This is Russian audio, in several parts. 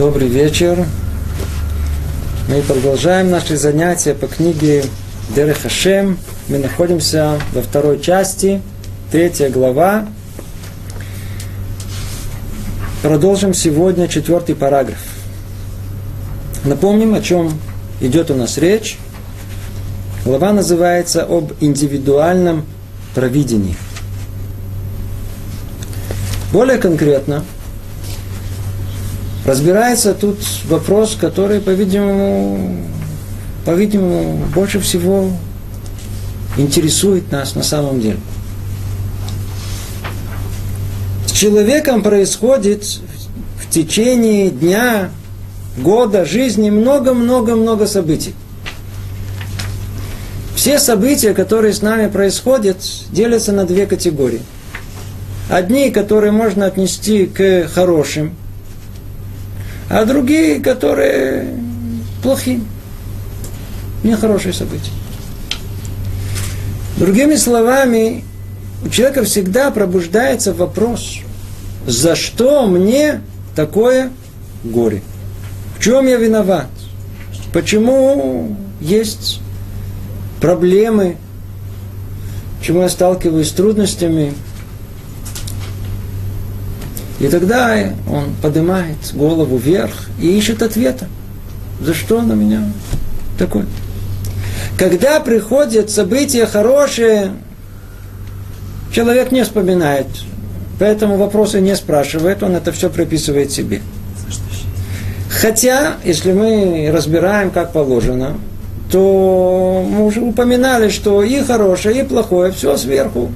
Добрый вечер. Мы продолжаем наши занятия по книге Дерех Хашем. Мы находимся во второй части, третья глава. Продолжим сегодня четвертый параграф. Напомним, о чем идет у нас речь. Глава называется об индивидуальном провидении. Более конкретно, разбирается тут вопрос, который, по-видимому, по-видимому, больше всего интересует нас на самом деле. С человеком происходит в течение дня, года, жизни много-много-много событий. Все события, которые с нами происходят, делятся на две категории. Одни, которые можно отнести к хорошим, а другие, которые плохие, нехорошие события. Другими словами, у человека всегда пробуждается вопрос, за что мне такое горе? В чем я виноват? Почему есть проблемы? Почему я сталкиваюсь с трудностями? И тогда он поднимает голову вверх и ищет ответа. За что на меня такое? Когда приходят события хорошие, человек не вспоминает. Поэтому вопросы не спрашивает, он это все приписывает себе. Хотя, если мы разбираем, как положено, то мы уже упоминали, что и хорошее, и плохое, все сверху.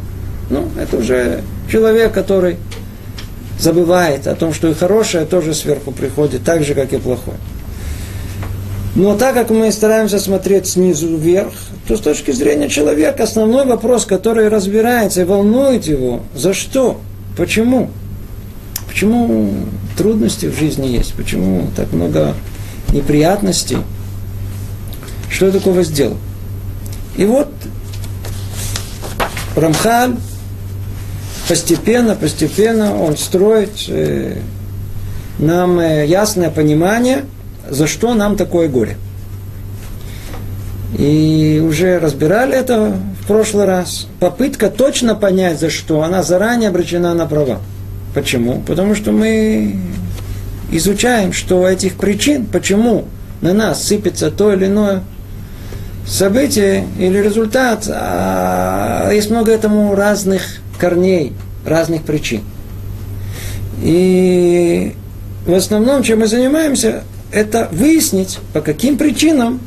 Ну, это уже человек, который забывает о том, что и хорошее тоже сверху приходит, так же, как и плохое. Но так как мы стараемся смотреть снизу вверх, то с точки зрения человека основной вопрос, который разбирается и волнует его, за что, почему, почему трудности в жизни есть, почему так много неприятностей, что я такого сделал. И вот Рамхаль постепенно, постепенно он строит э, нам э, ясное понимание, за что нам такое горе. И уже разбирали это в прошлый раз. Попытка точно понять, за что, она заранее обречена на права. Почему? Потому что мы изучаем, что этих причин, почему на нас сыпется то или иное событие или результат, а есть много этому разных корней, разных причин. И в основном, чем мы занимаемся, это выяснить, по каким причинам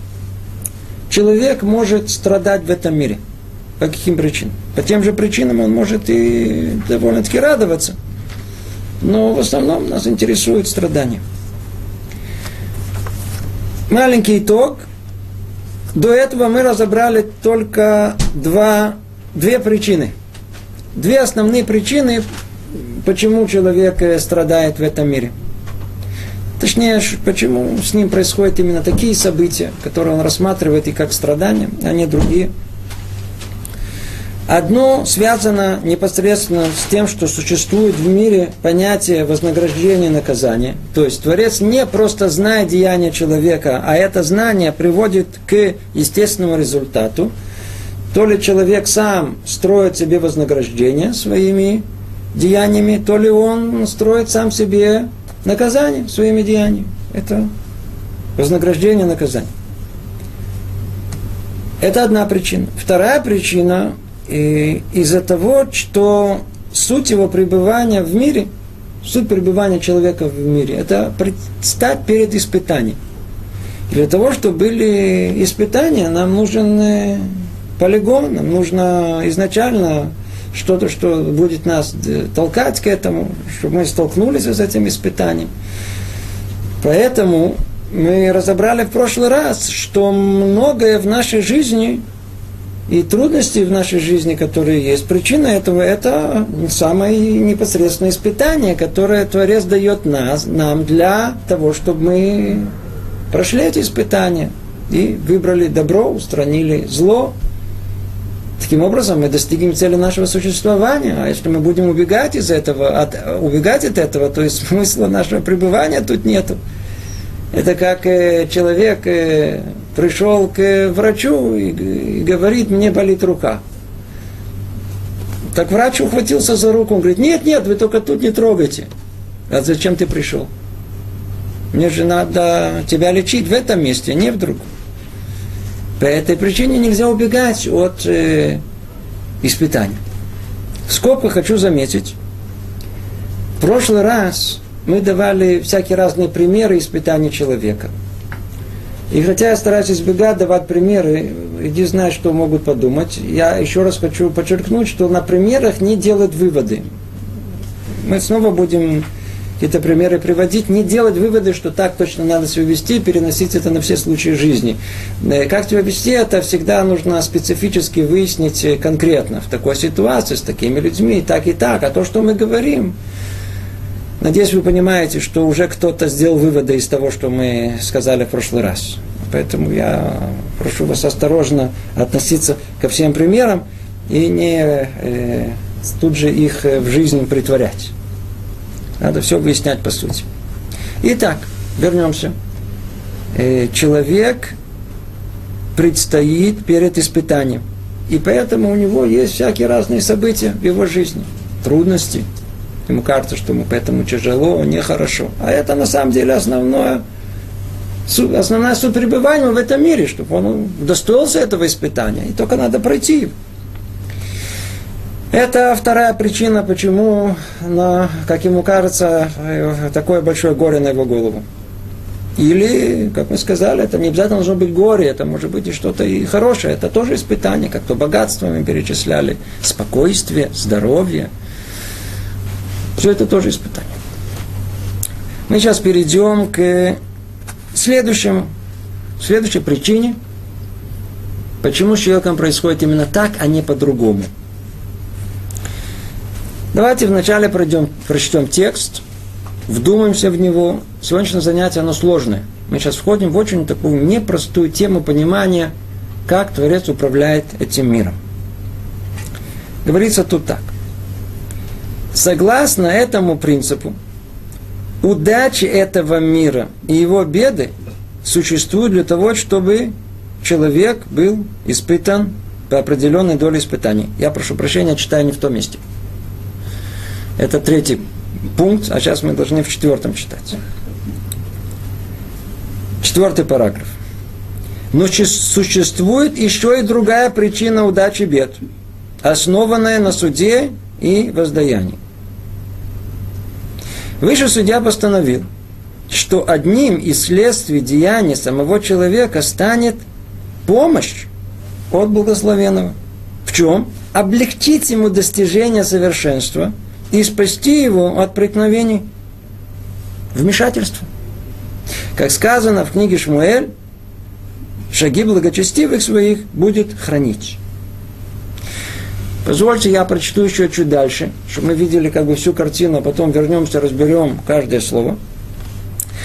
человек может страдать в этом мире. По каким причинам? По тем же причинам он может и довольно-таки радоваться. Но в основном нас интересует страдание. Маленький итог. До этого мы разобрали только два, две причины – две основные причины, почему человек э, страдает в этом мире. Точнее, почему с ним происходят именно такие события, которые он рассматривает и как страдания, а не другие. Одно связано непосредственно с тем, что существует в мире понятие вознаграждения и наказания. То есть Творец не просто знает деяния человека, а это знание приводит к естественному результату – то ли человек сам строит себе вознаграждение своими деяниями, то ли он строит сам себе наказание своими деяниями. Это вознаграждение, наказание. Это одна причина. Вторая причина из-за того, что суть его пребывания в мире, суть пребывания человека в мире, это предстать перед испытанием. Для того, чтобы были испытания, нам нужен э, полигон, нам нужно изначально что-то, что будет нас толкать к этому, чтобы мы столкнулись с этим испытанием. Поэтому мы разобрали в прошлый раз, что многое в нашей жизни и трудности в нашей жизни, которые есть, причина этого – это самое непосредственное испытание, которое Творец дает нас, нам для того, чтобы мы прошли эти испытания и выбрали добро, устранили зло, Таким образом, мы достигнем цели нашего существования. А если мы будем убегать из этого, от, убегать от этого, то есть смысла нашего пребывания тут нету. Это как э, человек э, пришел к врачу и, и говорит, мне болит рука. Так врач ухватился за руку, он говорит, нет, нет, вы только тут не трогайте. А зачем ты пришел? Мне же надо тебя лечить в этом месте, а не в другом. По этой причине нельзя убегать от э, испытаний. В скобках хочу заметить, в прошлый раз мы давали всякие разные примеры испытаний человека. И хотя я стараюсь избегать давать примеры, иди знай, что могут подумать, я еще раз хочу подчеркнуть, что на примерах не делать выводы. Мы снова будем какие-то примеры приводить, не делать выводы, что так точно надо себя вести, переносить это на все случаи жизни. Э, как себя вести, это всегда нужно специфически выяснить э, конкретно в такой ситуации, с такими людьми, так и так. А то, что мы говорим, надеюсь, вы понимаете, что уже кто-то сделал выводы из того, что мы сказали в прошлый раз. Поэтому я прошу вас осторожно относиться ко всем примерам и не э, тут же их э, в жизнь притворять. Надо все выяснять по сути. Итак, вернемся. Э, человек предстоит перед испытанием. И поэтому у него есть всякие разные события в его жизни. Трудности. Ему кажется, что ему поэтому тяжело, нехорошо. А это на самом деле основное, основная суть пребывания в этом мире, чтобы он достоился этого испытания. И только надо пройти его. Это вторая причина, почему, на, как ему кажется, такое большое горе на его голову. Или, как мы сказали, это не обязательно должно быть горе, это может быть и что-то и хорошее. Это тоже испытание, как то богатство мы перечисляли, спокойствие, здоровье. Все это тоже испытание. Мы сейчас перейдем к следующему, следующей причине, почему с человеком происходит именно так, а не по-другому – Давайте вначале пройдем, прочтем текст, вдумаемся в него. Сегодняшнее занятие, оно сложное. Мы сейчас входим в очень такую непростую тему понимания, как Творец управляет этим миром. Говорится тут так. Согласно этому принципу, удачи этого мира и его беды существуют для того, чтобы человек был испытан по определенной доле испытаний. Я прошу прощения, читаю не в том месте. Это третий пункт, а сейчас мы должны в четвертом читать. Четвертый параграф. Но существует еще и другая причина удачи бед, основанная на суде и воздаянии. Выше судья постановил, что одним из следствий деяния самого человека станет помощь от благословенного. В чем? Облегчить ему достижение совершенства – и спасти его от преткновений, вмешательства. Как сказано в книге Шмуэль, шаги благочестивых своих будет хранить. Позвольте, я прочту еще чуть дальше, чтобы мы видели как бы всю картину, а потом вернемся, разберем каждое слово.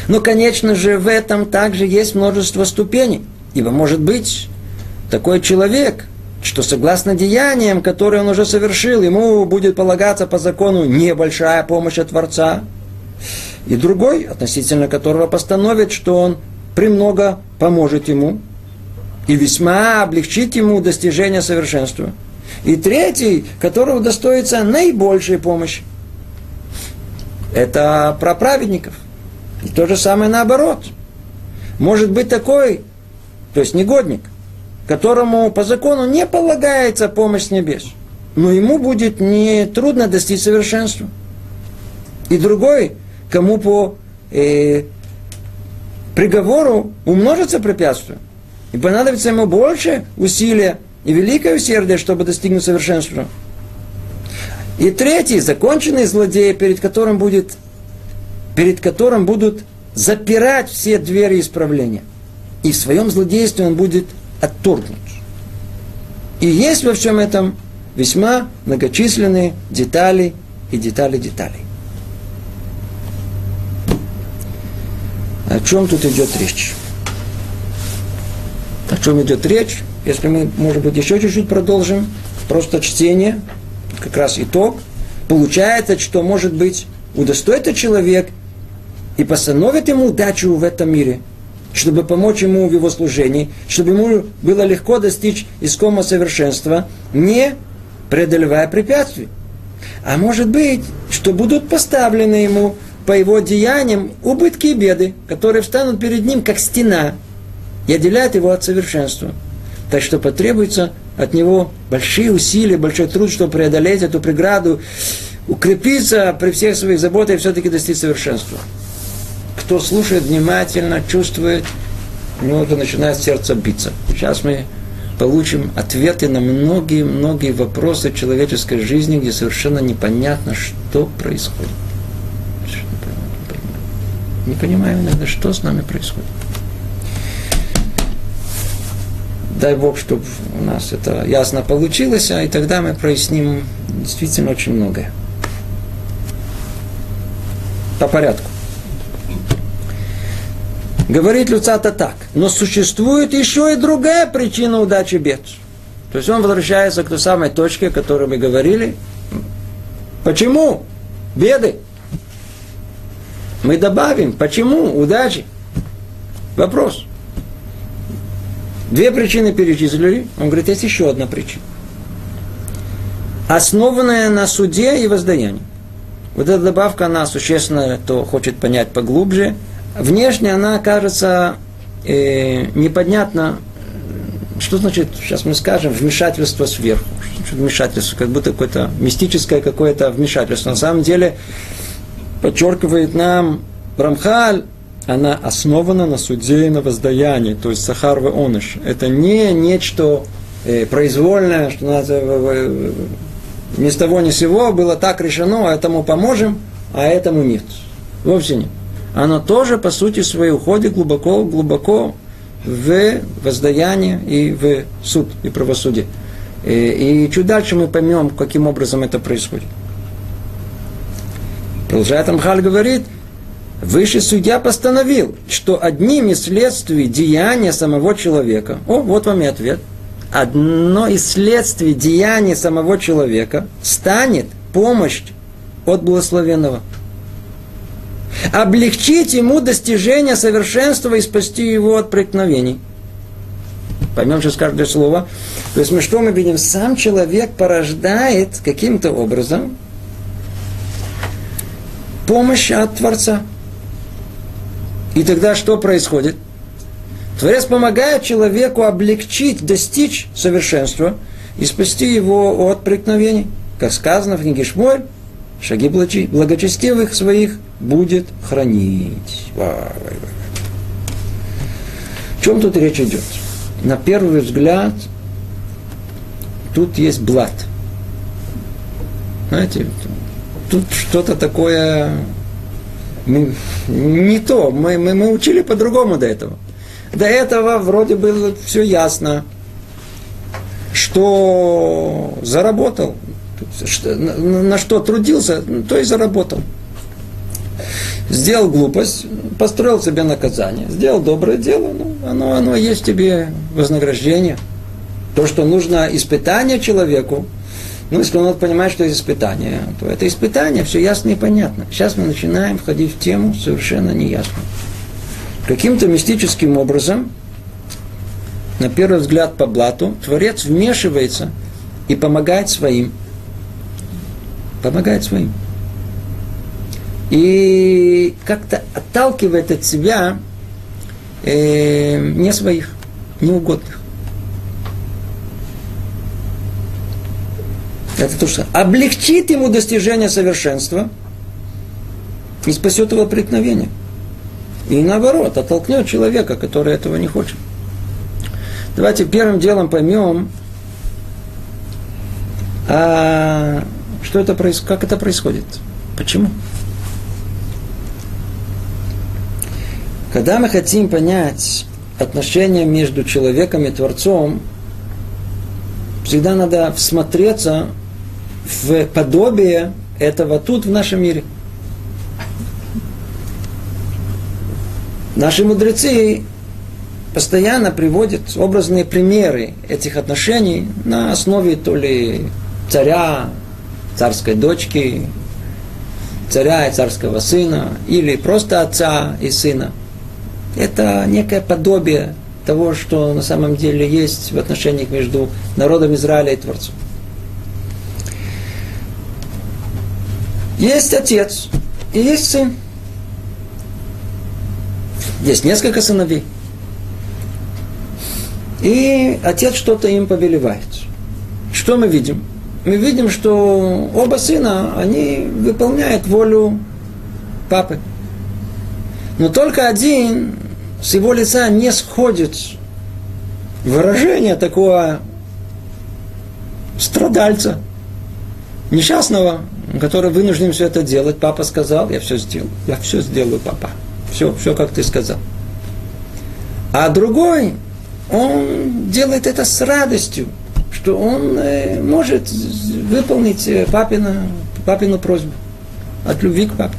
Но, конечно же, в этом также есть множество ступеней. Ибо, может быть, такой человек, что согласно деяниям, которые он уже совершил, ему будет полагаться по закону небольшая помощь от Творца, и другой, относительно которого постановит, что он премного поможет ему и весьма облегчит ему достижение совершенства. И третий, которого достоится наибольшей помощи. Это про праведников. И то же самое наоборот. Может быть такой, то есть негодник, которому по закону не полагается помощь с небес. Но ему будет не трудно достичь совершенства. И другой, кому по э, приговору умножится препятствие, и понадобится ему больше усилия и великое усердие, чтобы достигнуть совершенства. И третий, законченный злодей, перед которым будет, перед которым будут запирать все двери исправления. И в своем злодействе он будет отторгнут. И есть во всем этом весьма многочисленные детали и детали деталей. О чем тут идет речь? О чем идет речь? Если мы, может быть, еще чуть-чуть продолжим, просто чтение, как раз итог, получается, что, может быть, удостоит человек и постановит ему удачу в этом мире, чтобы помочь ему в его служении, чтобы ему было легко достичь искомого совершенства, не преодолевая препятствий. А может быть, что будут поставлены ему по его деяниям убытки и беды, которые встанут перед ним как стена и отделяют его от совершенства. Так что потребуется от него большие усилия, большой труд, чтобы преодолеть эту преграду, укрепиться при всех своих заботах и все-таки достичь совершенства. Кто слушает внимательно, чувствует, у него это начинает сердце биться. Сейчас мы получим ответы на многие-многие вопросы человеческой жизни, где совершенно непонятно, что происходит. Не понимаем иногда, что с нами происходит. Дай Бог, чтобы у нас это ясно получилось, а и тогда мы проясним действительно очень многое. По порядку. Говорит Люцата так. Но существует еще и другая причина удачи бед. То есть он возвращается к той самой точке, о которой мы говорили. Почему? Беды. Мы добавим, почему удачи? Вопрос. Две причины перечислили. Он говорит, есть еще одна причина. Основанная на суде и воздаянии. Вот эта добавка, она существенно, кто хочет понять поглубже. Внешне она кажется э, непонятно, что значит, сейчас мы скажем, вмешательство сверху. Что значит вмешательство? Как будто какое-то мистическое какое-то вмешательство. На самом деле, подчеркивает нам Рамхаль, она основана на суде и на воздаянии, то есть сахар оныш. Это не нечто э, произвольное, что надо э, ни с того ни с сего было так решено, а этому поможем, а этому нет. Вовсе нет. Оно тоже, по сути своей, уходит глубоко, глубоко в воздаяние и в суд и правосудие. И, и чуть дальше мы поймем, каким образом это происходит. Продолжает Амхаль говорит, Высший судья постановил, что одним из следствий деяния самого человека, о, вот вам и ответ, одно из следствий деяния самого человека станет помощь от благословенного. Облегчить ему достижение совершенства и спасти его от преткновений. Поймем сейчас каждое слово. То есть мы что мы видим? Сам человек порождает каким-то образом помощь от Творца. И тогда что происходит? Творец помогает человеку облегчить, достичь совершенства и спасти его от преткновений. Как сказано в книге Шмоль, шаги благочестивых своих будет хранить. О чем тут речь идет? На первый взгляд, тут есть блат. Знаете, тут что-то такое не то. Мы, мы, мы учили по-другому до этого. До этого вроде было все ясно, что заработал, на, что трудился, то и заработал. Сделал глупость, построил себе наказание, сделал доброе дело, ну, оно, оно есть тебе вознаграждение. То, что нужно испытание человеку, ну, если он понимает, что это испытание, то это испытание, все ясно и понятно. Сейчас мы начинаем входить в тему совершенно неясно. Каким-то мистическим образом, на первый взгляд по блату, Творец вмешивается и помогает своим. Помогает своим. И как-то отталкивает от себя э, не своих, неугодных. Это то, что облегчит ему достижение совершенства и спасет его от преткновения. И наоборот, оттолкнет человека, который этого не хочет. Давайте первым делом поймем, а что это происходит, как это происходит. Почему? Когда мы хотим понять отношения между человеком и Творцом, всегда надо всмотреться в подобие этого тут, в нашем мире. Наши мудрецы постоянно приводят образные примеры этих отношений на основе то ли царя, царской дочки, царя и царского сына, или просто отца и сына. Это некое подобие того, что на самом деле есть в отношениях между народом Израиля и Творцом. Есть отец и есть сын. Есть несколько сыновей. И отец что-то им повелевает. Что мы видим? Мы видим, что оба сына, они выполняют волю папы. Но только один с его лица не сходит выражение такого страдальца, несчастного, который вынужден все это делать. Папа сказал, я все сделаю. Я все сделаю, папа. Все, все, как ты сказал. А другой, он делает это с радостью, что он э, может выполнить э, папина, папину просьбу от любви к папе.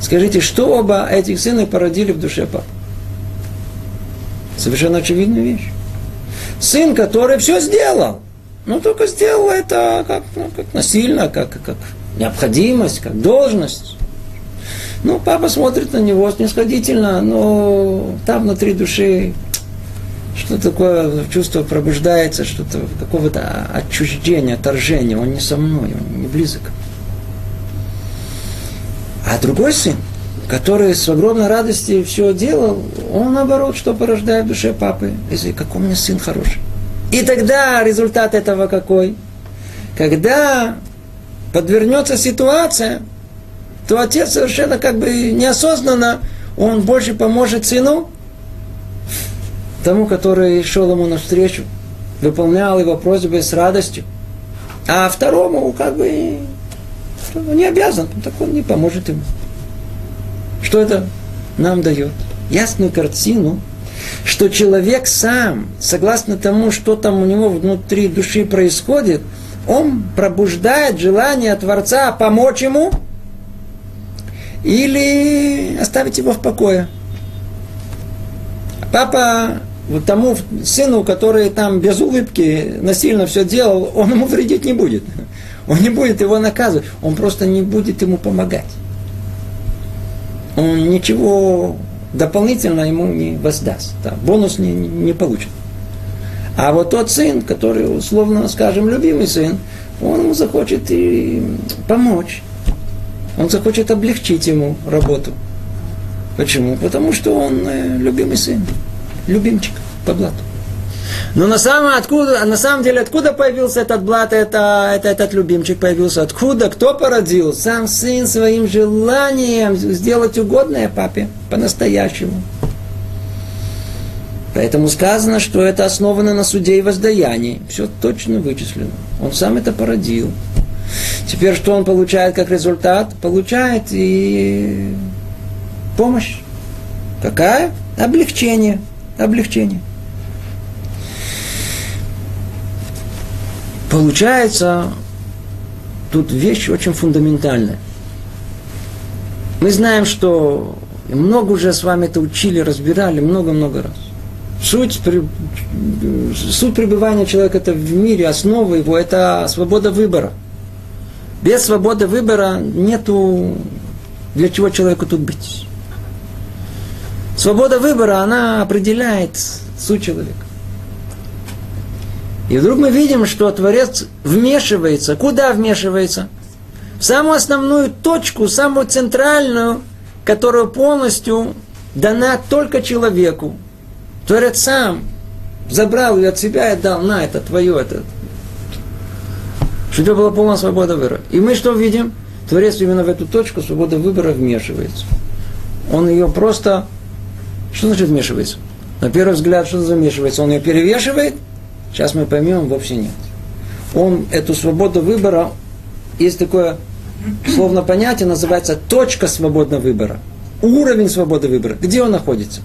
Скажите, что оба этих сына породили в душе папы? Совершенно очевидная вещь. Сын, который все сделал, но только сделал это как, ну, как насильно, как, как необходимость, как должность. Ну, папа смотрит на него снисходительно, но там внутри души что такое чувство пробуждается, что-то какого-то отчуждения, отторжения. Он не со мной, он не близок. А другой сын, который с огромной радостью все делал, он наоборот, что порождает в душе папы. Если какой у меня сын хороший. И тогда результат этого какой? Когда подвернется ситуация, то отец совершенно как бы неосознанно, он больше поможет сыну, тому, который шел ему навстречу, выполнял его просьбы с радостью. А второму как бы не обязан, так он не поможет ему. Что это нам дает? Ясную картину, что человек сам, согласно тому, что там у него внутри души происходит, он пробуждает желание Творца помочь ему или оставить его в покое. Папа вот тому сыну, который там без улыбки насильно все делал, он ему вредить не будет. Он не будет его наказывать, он просто не будет ему помогать. Он ничего дополнительно ему не воздаст. Да, бонус не, не получит. А вот тот сын, который, условно скажем, любимый сын, он ему захочет и помочь. Он захочет облегчить ему работу. Почему? Потому что он э, любимый сын, любимчик по блату. Но на самом, откуда, на самом деле, откуда появился этот блат, это, это, этот любимчик появился? Откуда? Кто породил? Сам сын своим желанием сделать угодное папе по-настоящему. Поэтому сказано, что это основано на суде и воздаянии. Все точно вычислено. Он сам это породил. Теперь что он получает как результат? Получает и помощь. Какая? Облегчение. Облегчение. Получается, тут вещь очень фундаментальная. Мы знаем, что много уже с вами это учили, разбирали много-много раз. Суть, суть пребывания человека это в мире, основа его это свобода выбора. Без свободы выбора нету для чего человеку тут быть. Свобода выбора, она определяет суть человека. И вдруг мы видим, что Творец вмешивается. Куда вмешивается? В самую основную точку, самую центральную, которая полностью дана только человеку. Творец сам забрал ее от себя и дал, на, это твое, это. Что у тебя была полная свобода выбора. И мы что видим? Творец именно в эту точку свобода выбора вмешивается. Он ее просто... Что значит вмешивается? На первый взгляд, что замешивается? Он ее перевешивает – Сейчас мы поймем, вовсе нет. Он эту свободу выбора, есть такое словно понятие, называется точка свободного выбора. Уровень свободы выбора. Где он находится?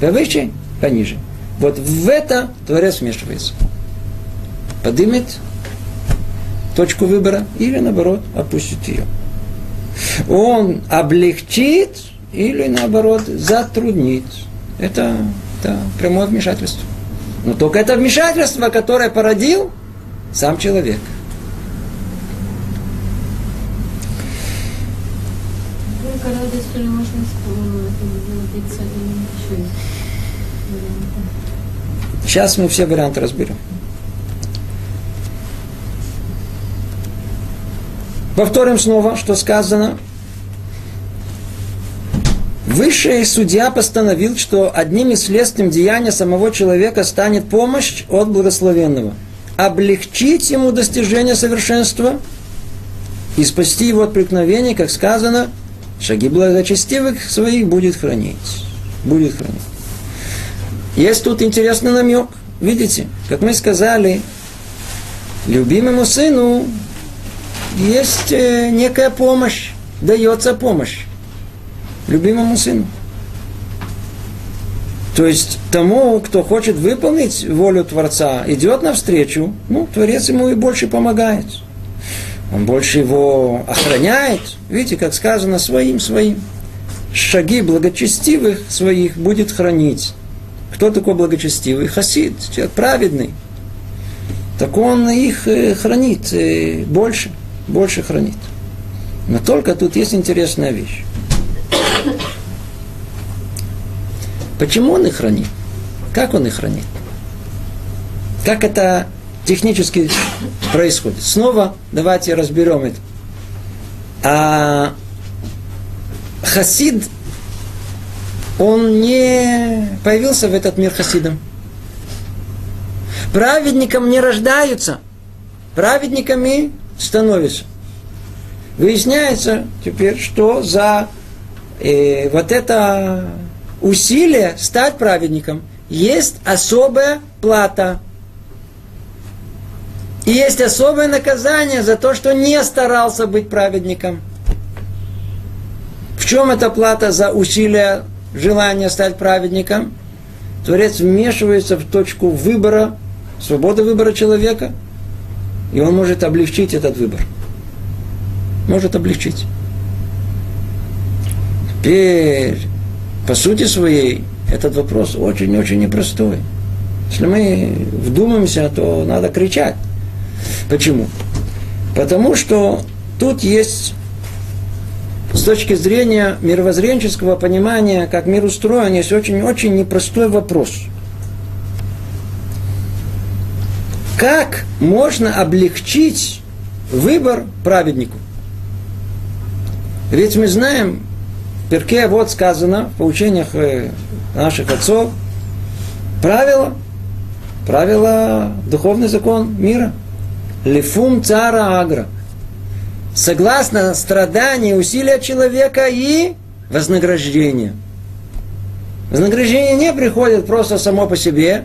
Повыше, пониже. Вот в это Творец вмешивается. Подымет точку выбора или наоборот опустит ее. Он облегчит или наоборот затруднит. Это, это прямое вмешательство. Но только это вмешательство, которое породил сам человек. Сейчас мы все варианты разберем. Повторим снова, что сказано. Высший судья постановил, что одним из следствием деяния самого человека станет помощь от благословенного. Облегчить ему достижение совершенства и спасти его от преткновений, как сказано, шаги благочестивых своих будет хранить. Будет хранить. Есть тут интересный намек. Видите, как мы сказали, любимому сыну есть э, некая помощь, дается помощь любимому сыну. То есть тому, кто хочет выполнить волю Творца, идет навстречу, ну, Творец ему и больше помогает. Он больше его охраняет. Видите, как сказано, своим, своим. Шаги благочестивых своих будет хранить. Кто такой благочестивый? Хасид, человек праведный. Так он их э, хранит э, больше, больше хранит. Но только тут есть интересная вещь. Почему он их хранит? Как он их хранит? Как это технически происходит? Снова давайте разберем это. А Хасид, он не появился в этот мир хасидом. Праведникам не рождаются, праведниками становятся. Выясняется теперь, что за э, вот это усилие стать праведником есть особая плата. И есть особое наказание за то, что не старался быть праведником. В чем эта плата за усилие, желание стать праведником? Творец вмешивается в точку выбора, свободы выбора человека, и он может облегчить этот выбор. Может облегчить. Теперь, по сути своей, этот вопрос очень-очень непростой. Если мы вдумаемся, то надо кричать. Почему? Потому что тут есть с точки зрения мировоззренческого понимания, как мир устроен, есть очень-очень непростой вопрос. Как можно облегчить выбор праведнику? Ведь мы знаем, перке вот сказано, в поучениях э, наших отцов, правило, правило, духовный закон мира – Лифум цара агра. Согласно страданию, усилия человека и вознаграждение. Вознаграждение не приходит просто само по себе.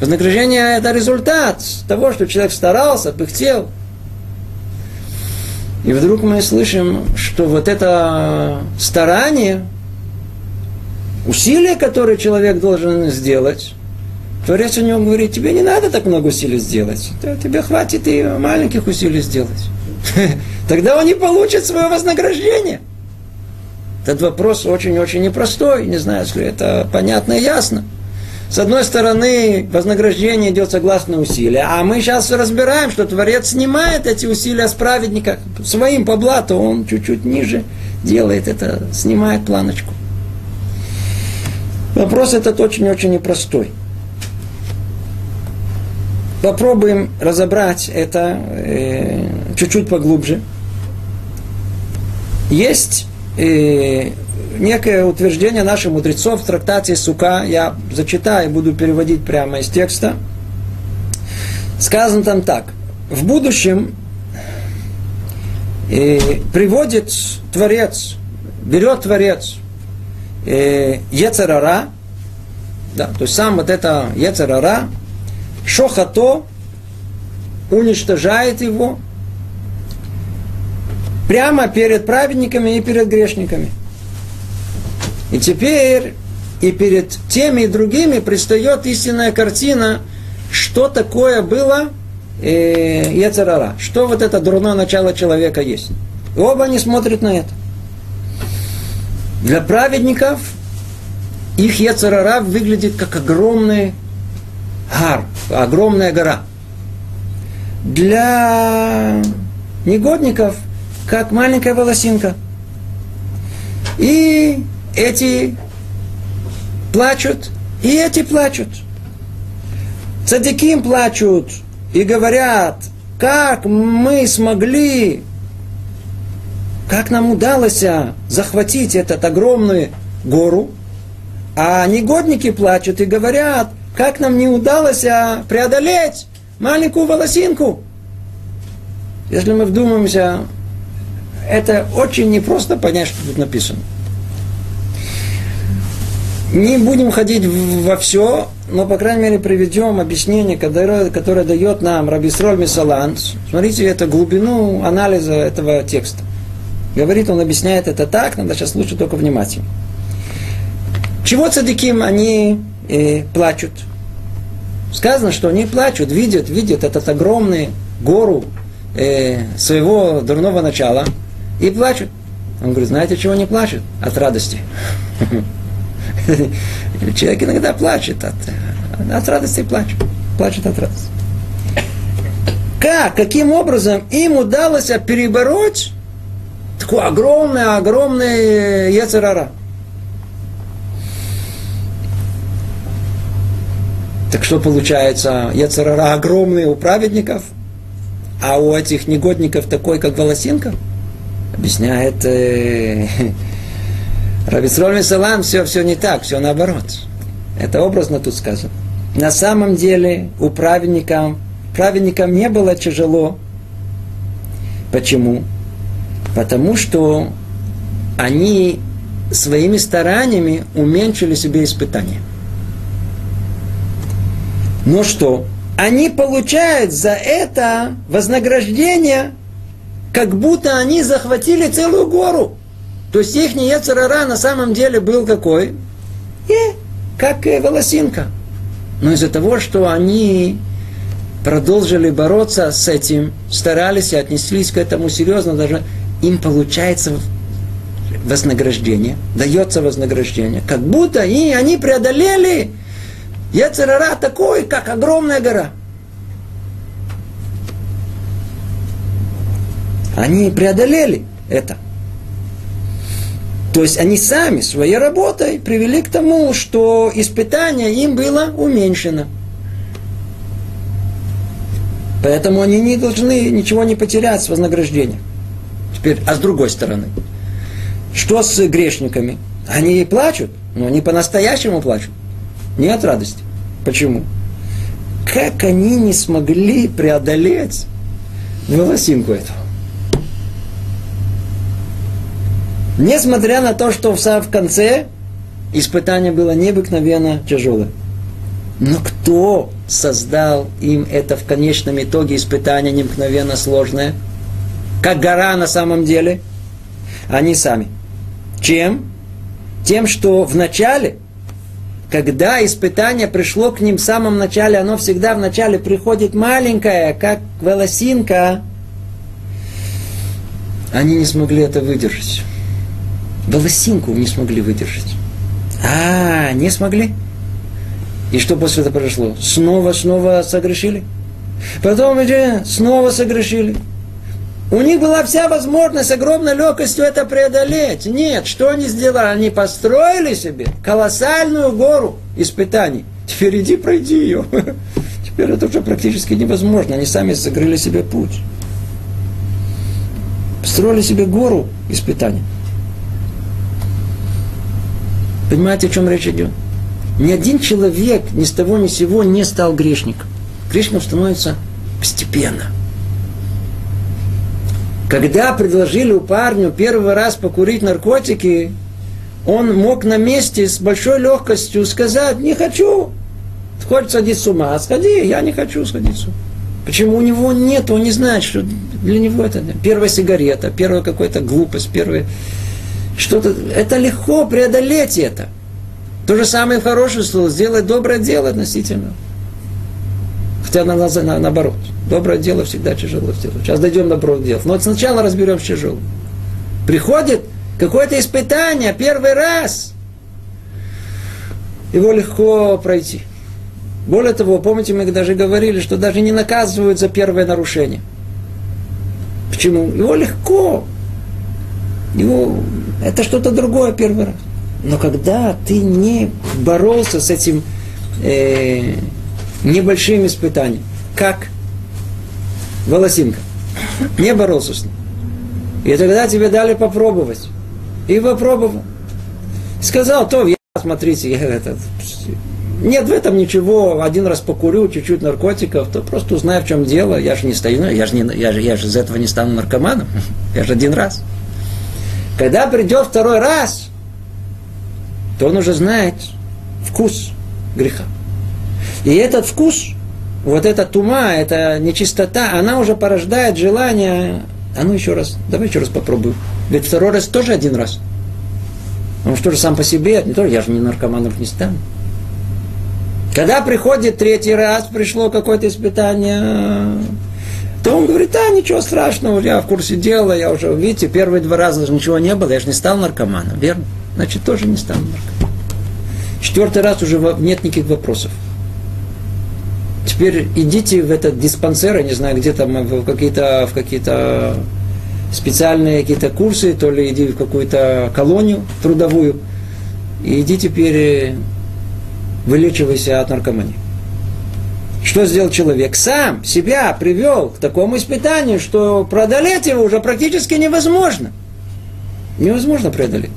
Вознаграждение – это результат того, что человек старался, пыхтел. И вдруг мы слышим, что вот это старание, усилие, которое человек должен сделать, Творец у него говорит, тебе не надо так много усилий сделать. Тебе хватит и маленьких усилий сделать. Тогда он не получит свое вознаграждение. Этот вопрос очень-очень непростой. Не знаю, если это понятно и ясно. С одной стороны, вознаграждение идет согласно усилия, а мы сейчас разбираем, что Творец снимает эти усилия с праведника своим по блату, он чуть-чуть ниже делает это, снимает планочку. Вопрос этот очень-очень непростой. Попробуем разобрать это э, чуть-чуть поглубже. Есть э, некое утверждение наших мудрецов в трактате Сука. Я зачитаю, буду переводить прямо из текста. Сказано там так. В будущем э, приводит Творец, берет Творец э, Ецерара, да, то есть сам вот это Ецерара, Шохато уничтожает его прямо перед праведниками и перед грешниками. И теперь и перед теми и другими предстает истинная картина, что такое было э, что вот это дурное начало человека есть. И оба они смотрят на это. Для праведников их Ецарара выглядит как огромный гар, огромная гора. Для негодников, как маленькая волосинка. И эти плачут, и эти плачут. Цадиким плачут и говорят, как мы смогли, как нам удалось захватить этот огромную гору, а негодники плачут и говорят, как нам не удалось преодолеть маленькую волосинку. Если мы вдумаемся, это очень непросто понять, что тут написано. Не будем ходить во все, но, по крайней мере, приведем объяснение, которое, дает нам Рабисроль Мисаланс. Смотрите, это глубину анализа этого текста. Говорит, он объясняет это так, надо сейчас слушать только внимательно. Чего цадиким они э, плачут? Сказано, что они плачут, видят, видят этот огромный гору э, своего дурного начала и плачут. Он говорит, знаете, чего они плачут? От радости. Человек иногда плачет от, от радости плачет. Плачет от радости. Как, каким образом им удалось перебороть такой огромный, огромный яцерара? Так что получается, яцерара огромный у праведников, а у этих негодников такой, как волосинка? Объясняет э, Равицроль Салам, все, все не так, все наоборот. Это образно тут сказано. На самом деле у праведников, праведникам не было тяжело. Почему? Потому что они своими стараниями уменьшили себе испытания. Но что? Они получают за это вознаграждение, как будто они захватили целую гору. То есть их Ецарара на самом деле был какой? И как волосинка. Но из-за того, что они продолжили бороться с этим, старались и отнеслись к этому серьезно, даже им получается вознаграждение, дается вознаграждение, как будто и они преодолели Ецерара такой, как огромная гора. Они преодолели это. То есть они сами своей работой привели к тому, что испытание им было уменьшено. Поэтому они не должны ничего не потерять с вознаграждением. Теперь, а с другой стороны, что с грешниками? Они плачут, но они по-настоящему плачут. Не от радости. Почему? Как они не смогли преодолеть волосинку этого? Несмотря на то, что в самом конце испытание было необыкновенно тяжелое. Но кто создал им это в конечном итоге испытание необыкновенно сложное? Как гора на самом деле? Они сами. Чем? Тем, что в начале, когда испытание пришло к ним в самом начале, оно всегда в начале приходит маленькое, как волосинка, они не смогли это выдержать волосинку не смогли выдержать. А, не смогли. И что после этого произошло? Снова, снова согрешили. Потом уже снова согрешили. У них была вся возможность огромной легкостью это преодолеть. Нет, что они сделали? Они построили себе колоссальную гору испытаний. Теперь иди, пройди ее. Теперь это уже практически невозможно. Они сами закрыли себе путь. Построили себе гору испытаний. Понимаете, о чем речь идет? Ни один человек ни с того ни с сего не стал грешником. Грешником становится постепенно. Когда предложили у парню первый раз покурить наркотики, он мог на месте с большой легкостью сказать, не хочу. Хочешь сходить с ума, сходи, я не хочу сходить с ума. Почему у него нет, он не знает, что для него это первая сигарета, первая какая-то глупость, первая что-то, это легко преодолеть это. То же самое хорошее слово, сделать доброе дело относительно. Хотя на, на, наоборот, доброе дело всегда тяжело сделать. Сейчас дойдем до доброго дела. Но сначала разберем тяжело. Приходит какое-то испытание первый раз. Его легко пройти. Более того, помните, мы даже говорили, что даже не наказывают за первое нарушение. Почему? Его легко. Его это что-то другое первый раз. Но когда ты не боролся с этим э, небольшим испытанием, как волосинка, не боролся с ним, и тогда тебе дали попробовать, и попробовал. Сказал, то я, смотрите, я это, нет в этом ничего, один раз покурю, чуть-чуть наркотиков, то просто узнаю, в чем дело. Я же не стою, я же, не, я, же, я же из этого не стану наркоманом. Я же один раз. Когда придет второй раз, то он уже знает вкус греха. И этот вкус, вот эта тума, эта нечистота, она уже порождает желание, а ну еще раз, давай еще раз попробую. Ведь второй раз тоже один раз. Он что же сам по себе, не то, я же не наркоманом не стану. Когда приходит третий раз, пришло какое-то испытание, то он говорит, а ничего страшного, я в курсе дела, я уже, видите, первые два раза даже ничего не было, я же не стал наркоманом, верно? Значит, тоже не стал наркоманом. Четвертый раз уже нет никаких вопросов. Теперь идите в этот диспансер, я не знаю, где там, в какие-то, в какие-то специальные какие-то курсы, то ли иди в какую-то колонию трудовую, и иди теперь вылечивайся от наркомании. Что сделал человек? Сам себя привел к такому испытанию, что преодолеть его уже практически невозможно. Невозможно преодолеть.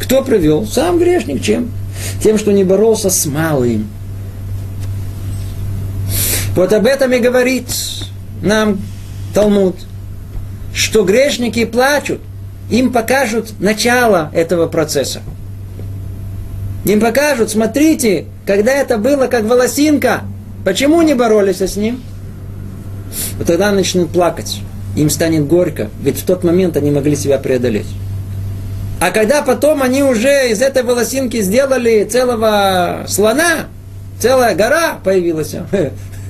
Кто привел? Сам грешник. Чем? Тем, что не боролся с малым. Вот об этом и говорит нам Талмуд, что грешники плачут, им покажут начало этого процесса. Им покажут, смотрите, когда это было как волосинка, почему не боролись с ним? Вот тогда начнут плакать, им станет горько, ведь в тот момент они могли себя преодолеть. А когда потом они уже из этой волосинки сделали целого слона, целая гора появилась,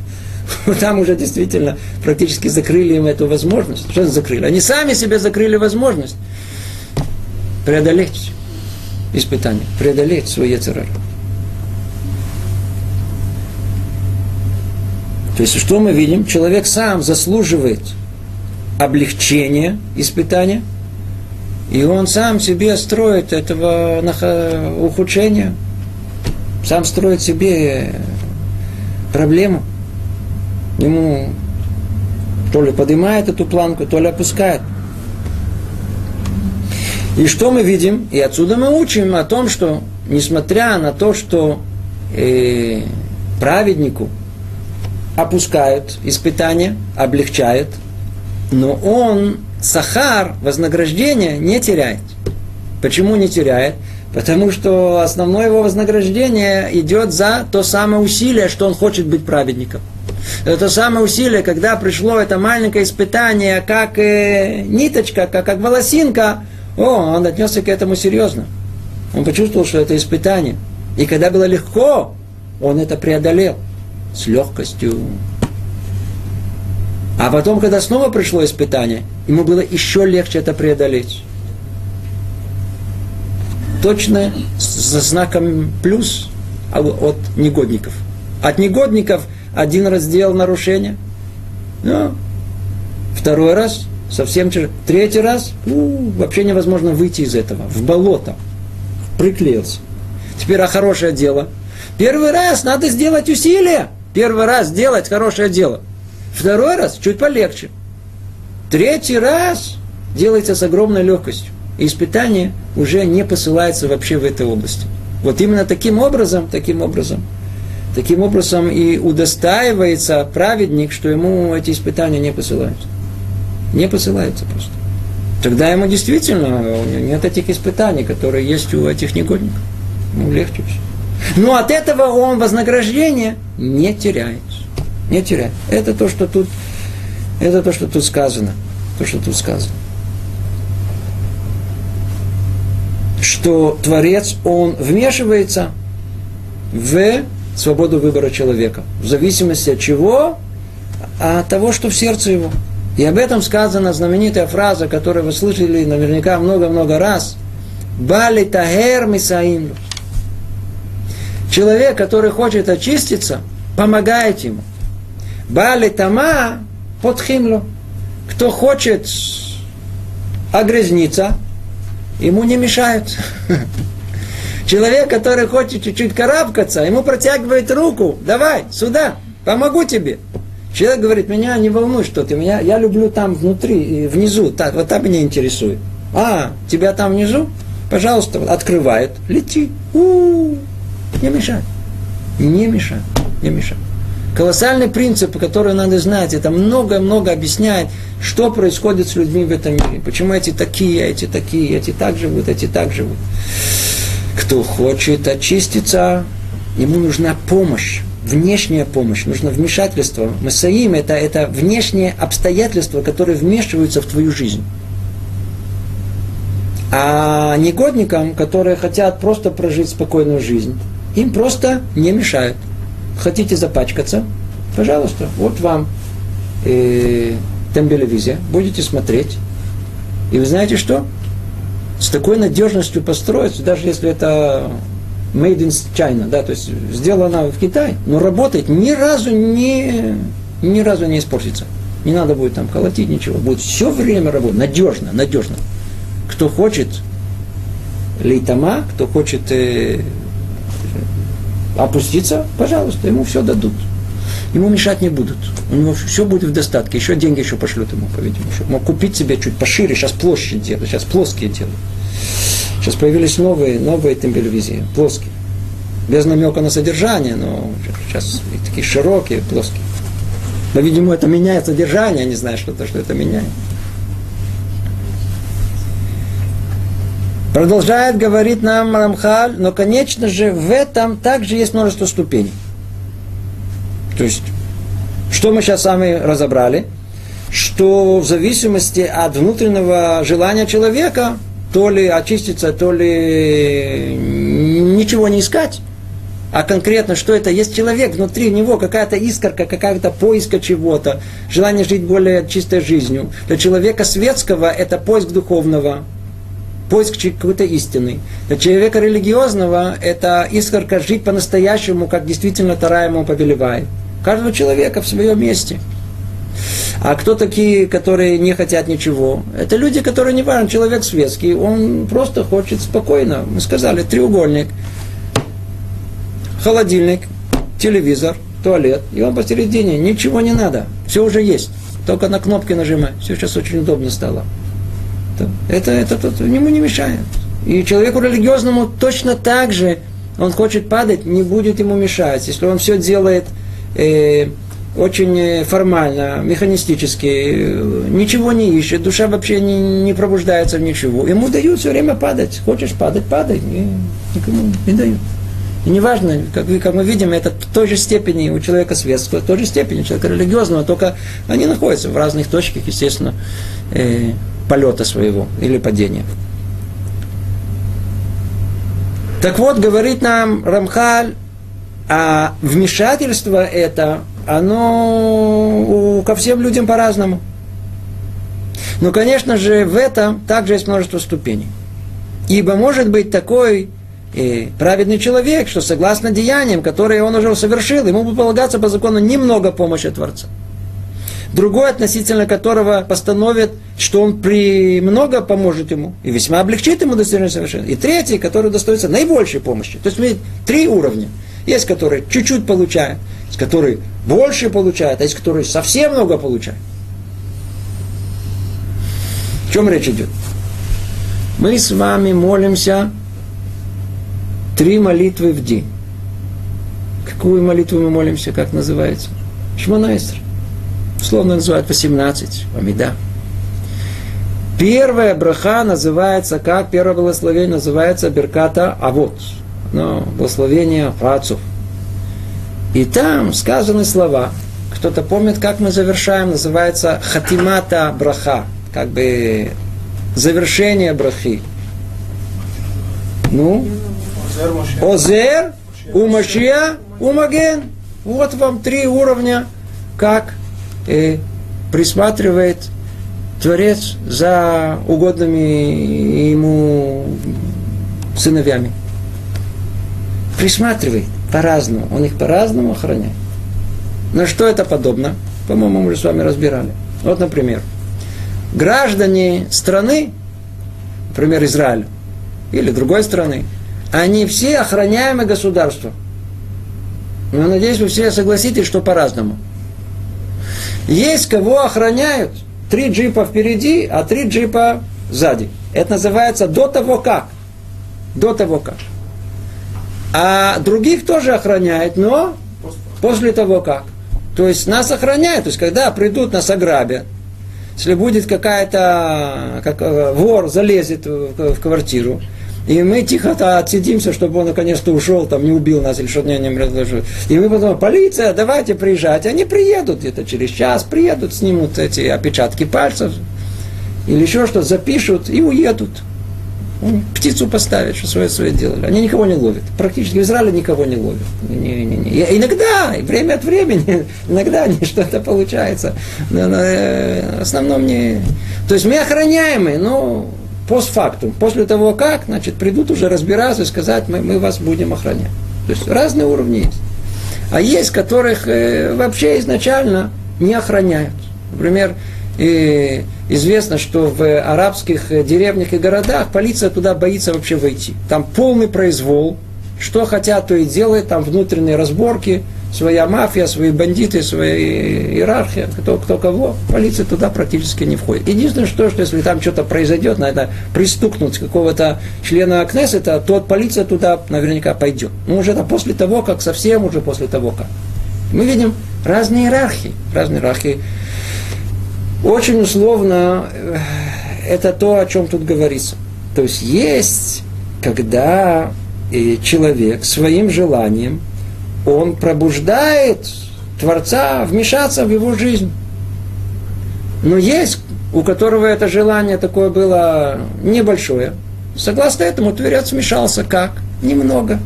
там уже действительно практически закрыли им эту возможность. Что закрыли? Они сами себе закрыли возможность преодолеть испытание, преодолеть свой яцерар. То есть, что мы видим? Человек сам заслуживает облегчения испытания, и он сам себе строит этого ухудшения, сам строит себе проблему. Ему то ли поднимает эту планку, то ли опускает. И что мы видим? И отсюда мы учим о том, что несмотря на то, что э, праведнику опускают испытания, облегчают, но он сахар, вознаграждение не теряет. Почему не теряет? Потому что основное его вознаграждение идет за то самое усилие, что он хочет быть праведником. Это самое усилие, когда пришло это маленькое испытание, как э, ниточка, как, как волосинка, о, он отнесся к этому серьезно. Он почувствовал, что это испытание. И когда было легко, он это преодолел с легкостью. А потом, когда снова пришло испытание, ему было еще легче это преодолеть. Точно со знаком плюс от негодников. От негодников один раз сделал нарушение, но второй раз совсем. Третий раз у, вообще невозможно выйти из этого, в болото. Приклеился. Теперь, а хорошее дело. Первый раз надо сделать усилие. Первый раз сделать хорошее дело. Второй раз чуть полегче. Третий раз делается с огромной легкостью. И испытание уже не посылается вообще в этой области. Вот именно таким образом, таким образом, таким образом и удостаивается праведник, что ему эти испытания не посылаются. Не посылается просто. Тогда ему действительно нет этих испытаний, которые есть у этих негодников. Ему легче все. Но от этого он вознаграждение не теряет. Не теряет. Это то, что тут, это то, что тут сказано. То, что тут сказано. Что Творец, он вмешивается в свободу выбора человека. В зависимости от чего? От того, что в сердце его. И об этом сказана знаменитая фраза, которую вы слышали наверняка много-много раз. Бали тагер мисаимлю. Человек, который хочет очиститься, помогает ему. Бали тама подхимлю. Кто хочет огрязниться, ему не мешают. Человек, который хочет чуть-чуть карабкаться, ему протягивает руку, давай, сюда, помогу тебе. Человек говорит, меня не волнует, что ты, меня, я люблю там внутри, внизу, так, вот там меня интересует. А, тебя там внизу? Пожалуйста, открывает, лети. У-у-у. Не мешай. Не мешай, не мешай. Колоссальный принцип, который надо знать, это много-много объясняет, что происходит с людьми в этом мире. Почему эти такие, эти такие, эти так живут, эти так живут. Кто хочет очиститься, ему нужна помощь, внешняя помощь, нужно вмешательство. Масаим это, это внешние обстоятельства, которые вмешиваются в твою жизнь. А негодникам, которые хотят просто прожить спокойную жизнь, им просто не мешают. Хотите запачкаться? Пожалуйста, вот вам э, тембелевизия, будете смотреть. И вы знаете что? С такой надежностью построить, даже если это made in China, да, то есть сделано в Китае, но работает ни разу не, ни разу не испортится. Не надо будет там колотить ничего, будет все время работать, надежно, надежно. Кто хочет лейтама, кто хочет э, опуститься, пожалуйста, ему все дадут. Ему мешать не будут. У него все будет в достатке. Еще деньги еще пошлют ему, по-видимому. Мог купить себе чуть пошире. Сейчас площадь делают, сейчас плоские делают. Сейчас появились новые, новые тембелевизии, плоские. Без намека на содержание, но сейчас такие широкие, плоские. Но, видимо, это меняет содержание, не знаю, что-то, что это меняет. Продолжает говорить нам Рамхаль, но, конечно же, в этом также есть множество ступеней. То есть, что мы сейчас сами разобрали, что в зависимости от внутреннего желания человека, то ли очиститься, то ли ничего не искать, а конкретно, что это? Есть человек, внутри него какая-то искорка, какая-то поиска чего-то, желание жить более чистой жизнью. Для человека светского это поиск духовного, поиск какой-то истины. Для человека религиозного это искорка жить по-настоящему, как действительно Тара ему повелевает. Каждого человека в своем месте. А кто такие, которые не хотят ничего? Это люди, которые не важен, человек светский, он просто хочет спокойно. Мы сказали, треугольник, холодильник, телевизор, туалет, и он посередине, ничего не надо, все уже есть. Только на кнопки нажимать. Все сейчас очень удобно стало это, это, это, это ему не мешает. И человеку религиозному точно так же, он хочет падать, не будет ему мешать. Если он все делает э, очень формально, механистически, э, ничего не ищет, душа вообще не, не пробуждается в ничего. Ему дают все время падать. Хочешь падать, падай. Никому не дают. И неважно, как, как мы видим, это в той же степени у человека светского, в той же степени у человека религиозного, только они находятся в разных точках, естественно, э, полета своего или падения. Так вот, говорит нам Рамхаль, а вмешательство это, оно ко всем людям по-разному. Но, конечно же, в этом также есть множество ступеней. Ибо может быть такой и праведный человек, что согласно деяниям, которые он уже совершил, ему будет полагаться по закону немного помощи Творца другой, относительно которого постановит, что он при много поможет ему и весьма облегчит ему достижение совершенства. И третий, который достоится наибольшей помощи. То есть мы три уровня. Есть, которые чуть-чуть получают, есть, которые больше получают, а есть, которые совсем много получают. О чем речь идет? Мы с вами молимся три молитвы в день. Какую молитву мы молимся, как называется? Шмонайстер условно называют 18, Амида. Первая браха называется, как первое благословение называется Берката Авод. Но благословение отцов. И там сказаны слова. Кто-то помнит, как мы завершаем, называется Хатимата Браха. Как бы завершение брахи. Ну, Озер, Умашия, Умаген. Вот вам три уровня, как присматривает Творец за угодными ему сыновьями. Присматривает по-разному. Он их по-разному охраняет. На что это подобно? По-моему, мы уже с вами разбирали. Вот, например, граждане страны например, Израиль или другой страны, они все охраняемые государства. Но надеюсь, вы все согласитесь, что по-разному. Есть кого охраняют. Три джипа впереди, а три джипа сзади. Это называется до того как. До того как. А других тоже охраняют, но после того как. То есть нас охраняют. То есть когда придут, нас ограбят. Если будет какая-то, как э, вор залезет в квартиру, и мы тихо-то отсидимся, чтобы он наконец-то ушел, там не убил нас или что-то не, не предложил. И мы потом, полиция, давайте приезжать. Они приедут где-то через час, приедут, снимут эти отпечатки пальцев или еще что, запишут и уедут. Птицу поставят, что свое свое делали. Они никого не ловят. Практически в Израиле никого не ловят. Не, не, не. Иногда, время от времени, иногда что-то получается. Но, но, э, в основном не... То есть мы охраняемые, но постфактум. После того, как, значит, придут уже разбираться и сказать, мы, мы вас будем охранять. То есть разные уровни есть. А есть, которых э, вообще изначально не охраняют. Например, и известно, что в арабских деревнях и городах полиция туда боится вообще войти. Там полный произвол, что хотят, то и делают, там внутренние разборки, своя мафия, свои бандиты, своя иерархия, кто, кто кого, полиция туда практически не входит. Единственное, что, что если там что-то произойдет, надо пристукнуть какого-то члена Кнессета, то полиция туда наверняка пойдет. Ну, уже это после того, как совсем уже после того, как. Мы видим разные иерархии, разные иерархии. Очень условно э, это то, о чем тут говорится. То есть есть, когда э, человек своим желанием – он пробуждает Творца вмешаться в его жизнь. Но есть, у которого это желание такое было небольшое. Согласно этому Творец вмешался. Как? Немного.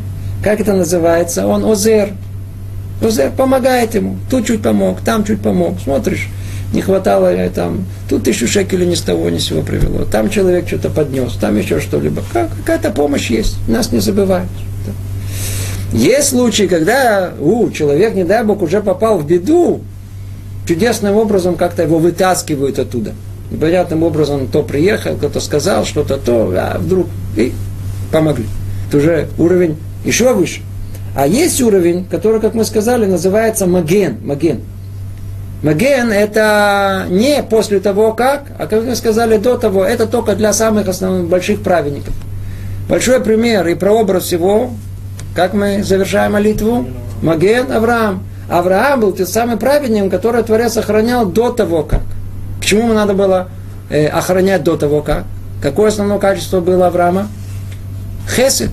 Как это называется? Он озер. Озер помогает ему. Тут чуть помог, там чуть помог. Смотришь, не хватало э, там, тут тысячу шекелей ни с того ни с сего привело. Там человек что-то поднес, там еще что-либо. Какая-то помощь есть. Нас не забывают. Есть случаи, когда у, человек, не дай Бог, уже попал в беду, чудесным образом как-то его вытаскивают оттуда. Непонятным образом то приехал, кто-то сказал что-то то, а вдруг и помогли. Это уже уровень еще выше. А есть уровень, который, как мы сказали, называется маген. Маген. Маген это не после того как, а как мы сказали до того, это только для самых основных больших праведников. Большой пример и прообраз всего как мы завершаем молитву? Маген Авраам. Авраам был тем самым праведником, который Творец охранял до того, как. Почему ему надо было э, охранять до того, как? Какое основное качество было Авраама? Хесед.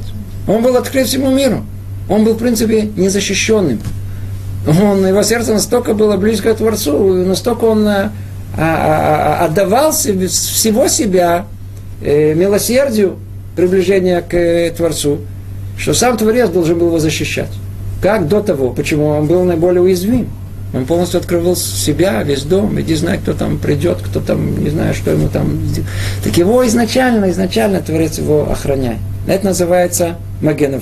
Он был открыт всему миру. Он был, в принципе, незащищенным. Он, его сердце настолько было близко к Творцу, настолько он а, а, а, отдавал себе, всего себя э, милосердию, приближения к э, Творцу, что сам Творец должен был его защищать. Как до того? Почему? Он был наиболее уязвим. Он полностью открывал себя, весь дом, иди знай, кто там придет, кто там, не знаю, что ему там... Так его изначально, изначально Творец его охраняет. Это называется Маген.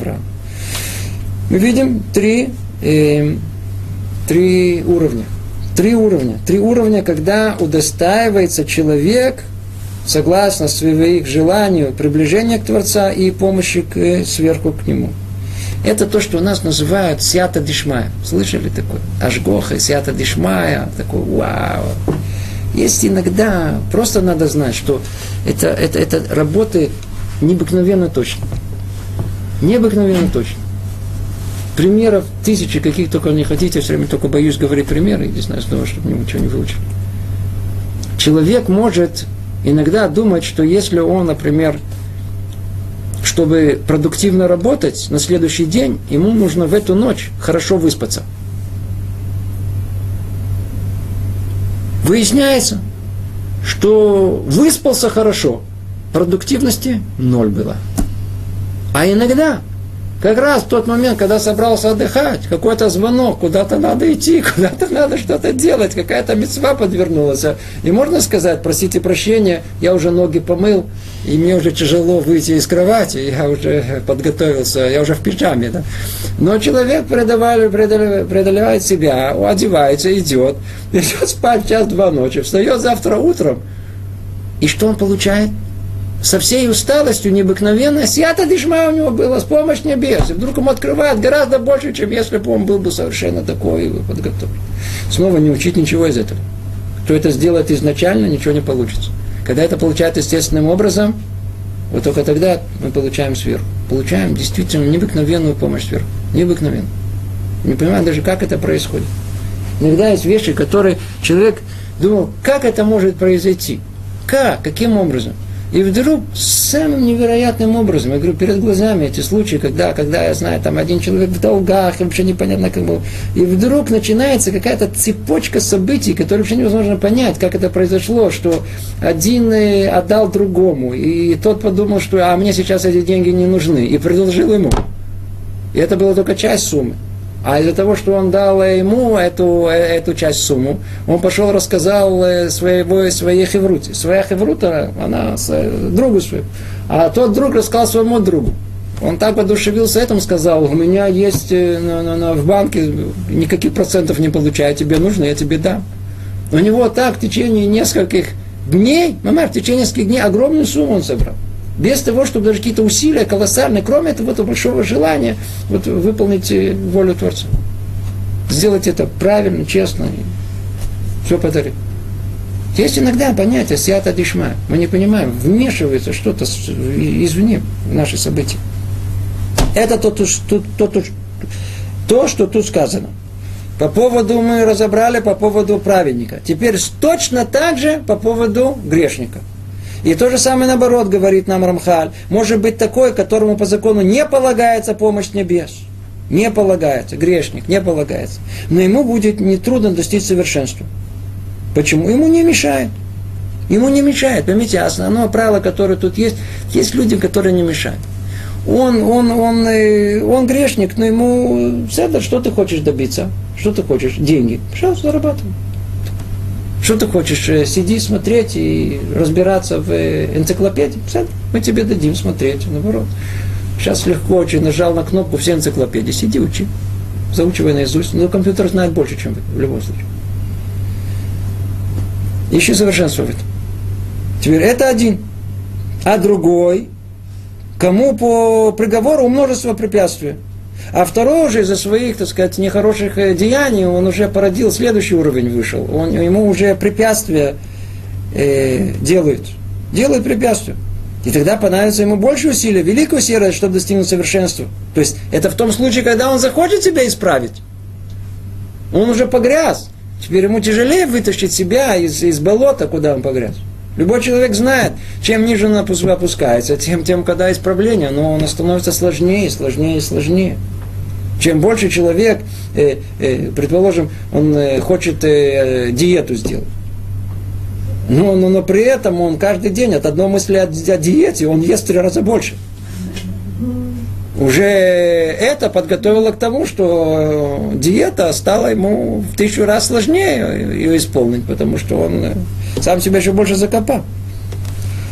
Мы видим три, э, три уровня. Три уровня. Три уровня, когда удостаивается человек согласно своих желанию, приближения к Творца и помощи к, э, сверху к Нему. Это то, что у нас называют сята дишмая. Слышали такое? Ашгоха, сята дишмая. Такой вау. Есть иногда, просто надо знать, что это, это, это работает необыкновенно точно. Необыкновенно точно. Примеров тысячи, каких только не хотите, все время только боюсь говорить примеры, не знаю, снова, чтобы ничего не выучили. Человек может иногда думать, что если он, например, чтобы продуктивно работать на следующий день, ему нужно в эту ночь хорошо выспаться. Выясняется, что выспался хорошо, продуктивности ноль было. А иногда как раз в тот момент, когда собрался отдыхать, какой-то звонок, куда-то надо идти, куда-то надо что-то делать, какая-то мецва подвернулась. И можно сказать, простите прощения, я уже ноги помыл, и мне уже тяжело выйти из кровати, я уже подготовился, я уже в пижаме. Да? Но человек преодолевает, преодолевает себя, одевается, идет, идет спать час-два ночи, встает завтра утром. И что он получает? Со всей усталостью необыкновенная сията дишма у него была, с помощью небес. И вдруг ему открывает гораздо больше, чем если бы он был бы совершенно такой подготовлен. Снова не учить ничего из этого. Кто это сделает изначально, ничего не получится. Когда это получается естественным образом, вот только тогда мы получаем сверху. Получаем действительно необыкновенную помощь сверху. Необыкновенную. Не понимаю даже, как это происходит. Иногда есть вещи, которые человек думал, как это может произойти? Как? Каким образом? И вдруг самым невероятным образом, я говорю, перед глазами эти случаи, когда, когда я знаю, там один человек в долгах, и вообще непонятно как был. И вдруг начинается какая-то цепочка событий, которые вообще невозможно понять, как это произошло, что один э, отдал другому, и тот подумал, что а мне сейчас эти деньги не нужны, и предложил ему. И это была только часть суммы. А из-за того, что он дал ему эту, эту часть сумму, он пошел рассказал э, своего, своей хевруте. Своя хеврута, она с, э, другу своему. А тот друг рассказал своему другу. Он так подушевился этим, сказал, у меня есть э, на, на, на, в банке никаких процентов не получаю, тебе нужно, я тебе дам. У него так в течение нескольких дней, мама, в течение нескольких дней огромную сумму он собрал без того, чтобы даже какие-то усилия колоссальные, кроме этого, этого большого желания вот, выполнить э, волю Творца. Сделать это правильно, честно, и все подарить. Есть иногда понятие сията дишма. Мы не понимаем, вмешивается что-то извне в наши события. Это то, то, то, то, то, что тут сказано. По поводу мы разобрали, по поводу праведника. Теперь точно так же по поводу грешника. И то же самое наоборот говорит нам Рамхаль. Может быть такой, которому по закону не полагается помощь небес. Не полагается, грешник, не полагается. Но ему будет нетрудно достичь совершенства. Почему? Ему не мешает. Ему не мешает. Поймите, основное правило, которое тут есть, есть люди, которые не мешают. Он, он, он, э, он грешник, но ему, что ты хочешь добиться? Что ты хочешь? Деньги. Пожалуйста, зарабатывай. Что ты хочешь, э, сиди, смотреть и разбираться в э, энциклопедии? Мы тебе дадим смотреть, наоборот. Сейчас легко очень, нажал на кнопку все энциклопедии, сиди, учи. Заучивай наизусть. Но компьютер знает больше, чем вы, в любом случае. В этом. Теперь это один. А другой, кому по приговору множество препятствий. А второй уже из-за своих, так сказать, нехороших э, деяний, он уже породил следующий уровень вышел. Он, ему уже препятствия э, делают. Делают препятствия. И тогда понадобится ему больше усилий, великое усилие, чтобы достигнуть совершенства. То есть это в том случае, когда он захочет себя исправить. Он уже погряз. Теперь ему тяжелее вытащить себя из, из болота, куда он погряз. Любой человек знает, чем ниже он опускается, тем, тем когда исправление, но он становится сложнее, сложнее сложнее. Чем больше человек, э, э, предположим, он э, хочет э, диету сделать. Но, но, но при этом он каждый день от одной мысли о, о диете, он ест в три раза больше. Уже это подготовило к тому, что диета стала ему в тысячу раз сложнее ее исполнить, потому что он э, сам себя еще больше закопал.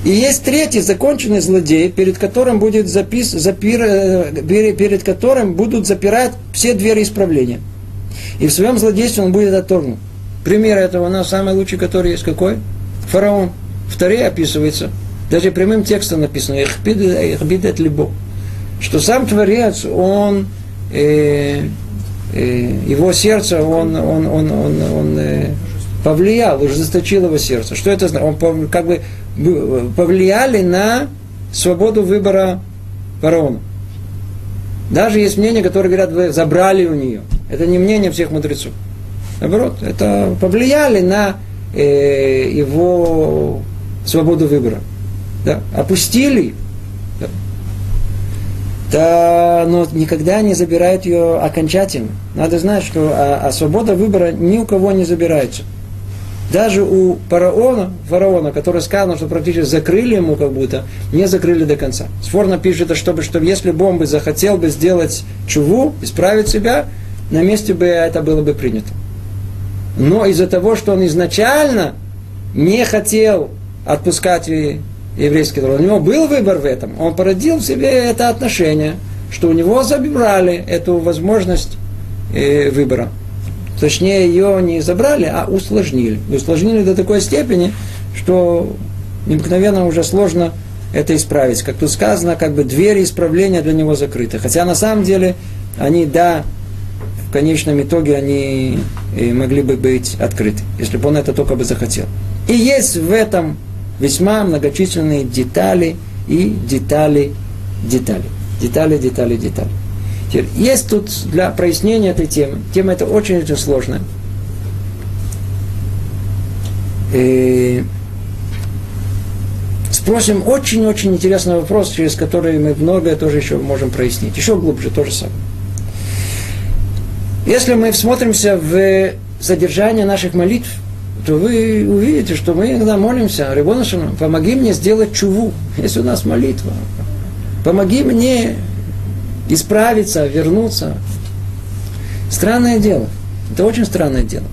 И есть третий законченный злодей, перед которым будет запис, запир, э, перед которым будут запирать все двери исправления. И в своем злодействе он будет отторгнут. Пример этого у нас самый лучший, который есть какой? Фараон. В описывается, даже прямым текстом написано, «Ихбидет либо», что сам Творец, он, э, э, его сердце, он, он, он, он, он э, повлиял, ужесточил его сердце. Что это значит? Он как бы повлияли на свободу выбора фараона. Даже есть мнения, которые говорят, вы забрали у нее. Это не мнение всех мудрецов. Наоборот, это повлияли на э, его свободу выбора. Да? Опустили. Да. Да, но никогда не забирают ее окончательно. Надо знать, что а, а свобода выбора ни у кого не забирается. Даже у фараона, фараона, который сказал, что практически закрыли ему как будто, не закрыли до конца. Сфорно пишет, чтобы, чтобы если бы он бы захотел бы сделать чуву, исправить себя, на месте бы это было бы принято. Но из-за того, что он изначально не хотел отпускать еврейский народ, у него был выбор в этом, он породил в себе это отношение, что у него забрали эту возможность э, выбора. Точнее, ее не забрали, а усложнили. И усложнили до такой степени, что необыкновенно уже сложно это исправить. Как тут сказано, как бы двери исправления для него закрыты. Хотя на самом деле они, да, в конечном итоге они и могли бы быть открыты, если бы он это только бы захотел. И есть в этом весьма многочисленные детали и детали, детали. Детали, детали, детали. Есть тут для прояснения этой темы, тема эта очень-очень сложная. И спросим очень-очень интересный вопрос, через который мы многое тоже еще можем прояснить. Еще глубже то же самое. Если мы всмотримся в содержание наших молитв, то вы увидите, что мы иногда молимся, Рибонашину, помоги мне сделать чуву. Если у нас молитва, помоги мне исправиться, вернуться. Странное дело. Это очень странное дело.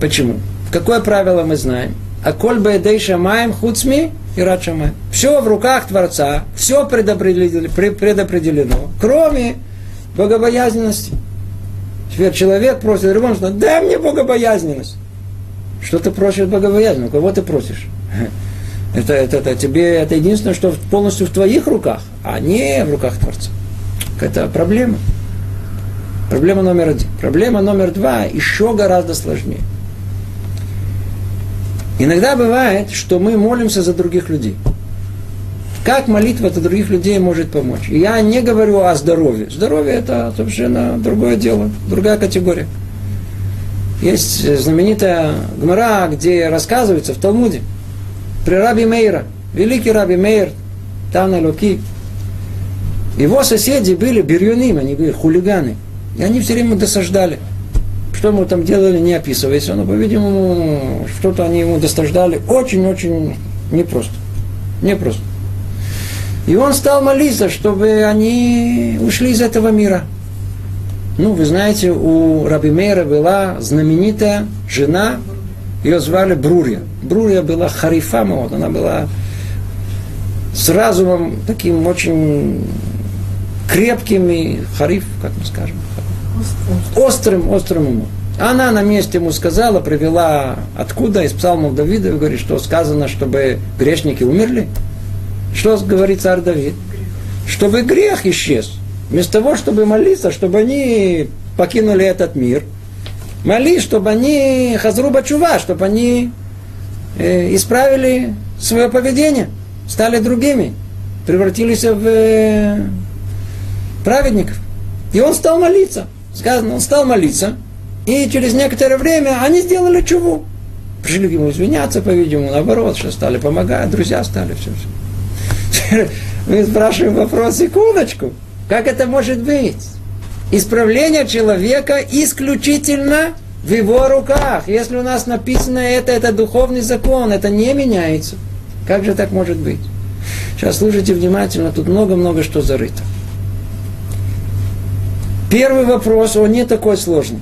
Почему? Какое правило мы знаем? А коль бэдэй шамаем хуцми и рад шамаем. Все в руках Творца, все предопределено, кроме богобоязненности. Теперь человек просит что дай мне богобоязненность. Что ты просишь богобоязненность? Кого ты просишь? Это, это, это тебе это единственное, что полностью в твоих руках, а не в руках Творца. Это проблема. Проблема номер один. Проблема номер два еще гораздо сложнее. Иногда бывает, что мы молимся за других людей. Как молитва за других людей может помочь? Я не говорю о здоровье. Здоровье это совершенно другое дело, другая категория. Есть знаменитая гмара, где рассказывается в Талмуде при Раби Мейра, великий Раби Мейр, Тана Луки, его соседи были бирюним, они были хулиганы. И они все время досаждали. Что мы там делали, не описывается, но, по-видимому, что-то они ему досаждали очень-очень непросто. Непросто. И он стал молиться, чтобы они ушли из этого мира. Ну, вы знаете, у Раби Мейра была знаменитая жена, ее звали Брурия. Брурия была харифама, вот, она была с разумом таким очень крепким и хариф, как мы скажем, острым, острым умом. Она на месте ему сказала, привела откуда, из псалмов Давида, говорит, что сказано, чтобы грешники умерли. Что говорит царь Давид? Чтобы грех исчез. Вместо того, чтобы молиться, чтобы они покинули этот мир, молись, чтобы они хазруба чува, чтобы они э, исправили свое поведение, стали другими, превратились в э, праведников. И он стал молиться. Сказано, он стал молиться. И через некоторое время они сделали чуву. Пришли к ему извиняться, по-видимому, наоборот, что стали помогать, друзья стали, все, все. Мы спрашиваем вопрос, секундочку, как это может быть? Исправление человека исключительно в его руках. Если у нас написано это, это духовный закон, это не меняется. Как же так может быть? Сейчас слушайте внимательно, тут много-много что зарыто. Первый вопрос, он не такой сложный.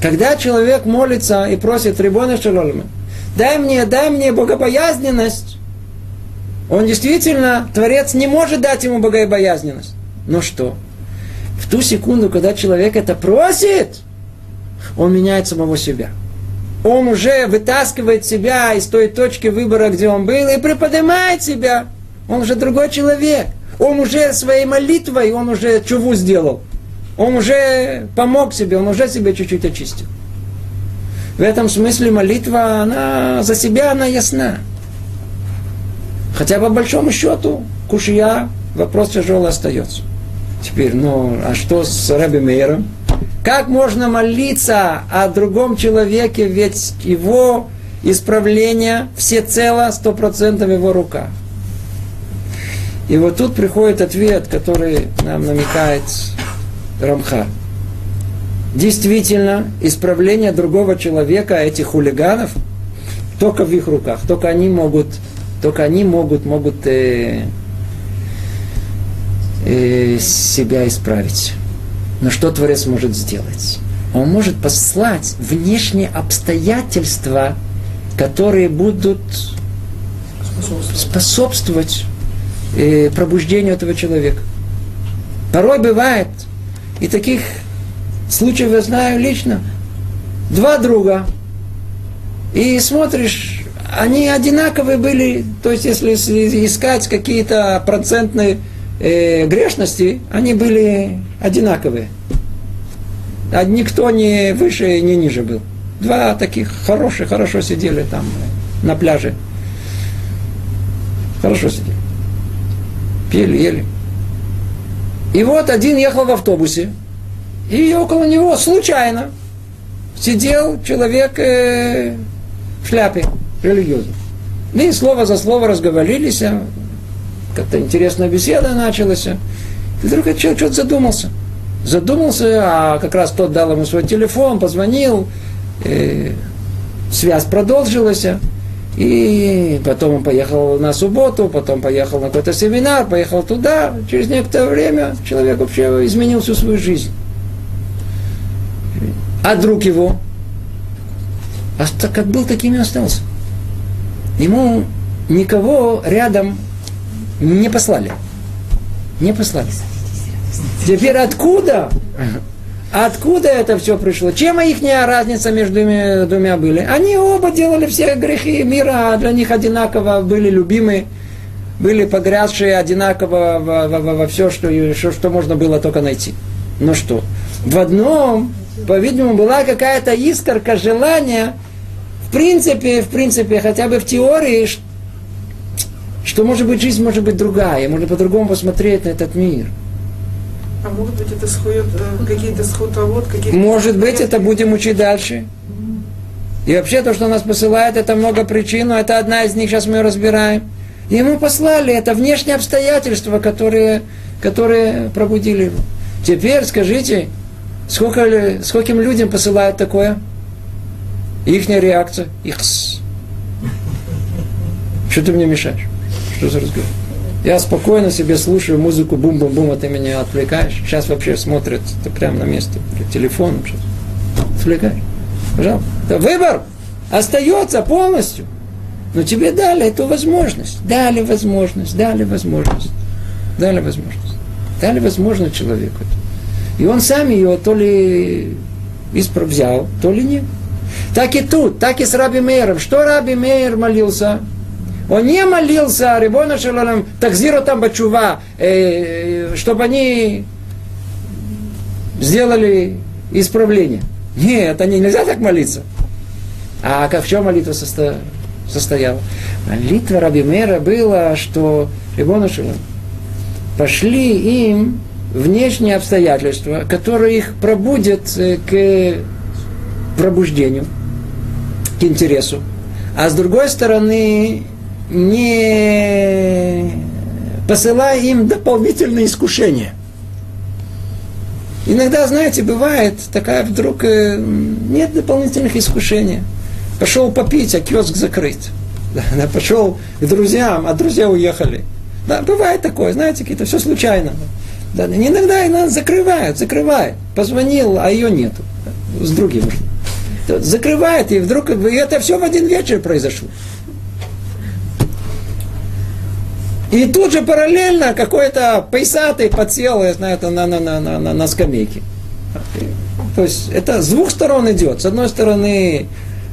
Когда человек молится и просит Рибона Шалолма, дай мне, дай мне богобоязненность, он действительно, Творец не может дать ему богобоязненность. Но что? В ту секунду, когда человек это просит, он меняет самого себя. Он уже вытаскивает себя из той точки выбора, где он был, и приподнимает себя. Он уже другой человек. Он уже своей молитвой, он уже чуву сделал. Он уже помог себе, он уже себя чуть-чуть очистил. В этом смысле молитва, она за себя, она ясна. Хотя по большому счету, кушия, вопрос тяжелый остается. Теперь, ну, а что с Рэби Мейером? Как можно молиться о другом человеке, ведь его исправление всецело, сто процентов его рука. И вот тут приходит ответ, который нам намекает Рамха. Действительно, исправление другого человека, этих хулиганов, только в их руках. Только они могут, только они могут, могут э, э, себя исправить. Но что Творец может сделать? Он может послать внешние обстоятельства, которые будут способствовать э, пробуждению этого человека. Порой бывает, и таких случаев я знаю лично. Два друга. И смотришь, они одинаковые были, то есть если искать какие-то процентные э, грешности, они были одинаковые. А никто не выше, не ниже был. Два таких хороших, хорошо сидели там на пляже. Хорошо сидели. Пели, ели. И вот один ехал в автобусе, и около него случайно сидел человек э, в шляпе религиозной. И слово за слово разговорились, а как-то интересная беседа началась. И вдруг этот человек что-то задумался. Задумался, а как раз тот дал ему свой телефон, позвонил, э, связь продолжилась. И потом он поехал на субботу, потом поехал на какой-то семинар, поехал туда. Через некоторое время человек вообще изменил всю свою жизнь. А друг его, а как был, таким и остался. Ему никого рядом не послали. Не послали. Теперь откуда? Откуда это все пришло? Чем их разница между двумя, двумя были? Они оба делали все грехи мира, а для них одинаково были любимы, были погрязшие одинаково во, во, во, во все, что, что, что можно было только найти. Ну что? В одном, по-видимому, была какая-то искорка желания, в принципе, в принципе, хотя бы в теории, что может быть жизнь может быть другая, можно по-другому посмотреть на этот мир – а могут быть это схует, э, какие-то схутовод, какие-то... Может быть, это будем учить дальше. И вообще то, что нас посылает, это много причин, но это одна из них, сейчас мы ее разбираем. Ему послали, это внешние обстоятельства, которые, которые пробудили его. Теперь скажите, сколько, скольким людям посылают такое? Их реакция. Ихс. Что ты мне мешаешь? Что за разговор? Я спокойно себе слушаю музыку, бум-бум-бум, а ты меня отвлекаешь. Сейчас вообще смотрят ты прямо на месте, телефоном сейчас. Отвлекаешь. Пожалуйста. Это выбор остается полностью. Но тебе дали эту возможность. Дали возможность, дали возможность. Дали возможность. Дали возможность человеку. И он сам ее то ли исправ взял, то ли нет. Так и тут, так и с Раби Мейером. Что Раби Мейер молился? Он не молился, Рибона Шалалам, такзиру там бачува, э, чтобы они сделали исправление. Нет, они нельзя так молиться. А как в чем молитва состо... состояла? Молитва Раби Мера была, что Рибона Шалам, пошли им внешние обстоятельства, которые их пробудят э, к пробуждению, к интересу. А с другой стороны, не посылая им дополнительные искушения. Иногда, знаете, бывает такая вдруг э, нет дополнительных искушений. Пошел попить, а киоск закрыт. Да, пошел к друзьям, а друзья уехали. Да, бывает такое, знаете, какие-то все случайно. Да, иногда иногда закрывают, закрывает. Позвонил, а ее нету. С другим. Закрывает, и вдруг и это все в один вечер произошло. И тут же параллельно какой-то пейсатый подсел я знаю, на, на, на, на, на, на скамейке. То есть это с двух сторон идет. С одной стороны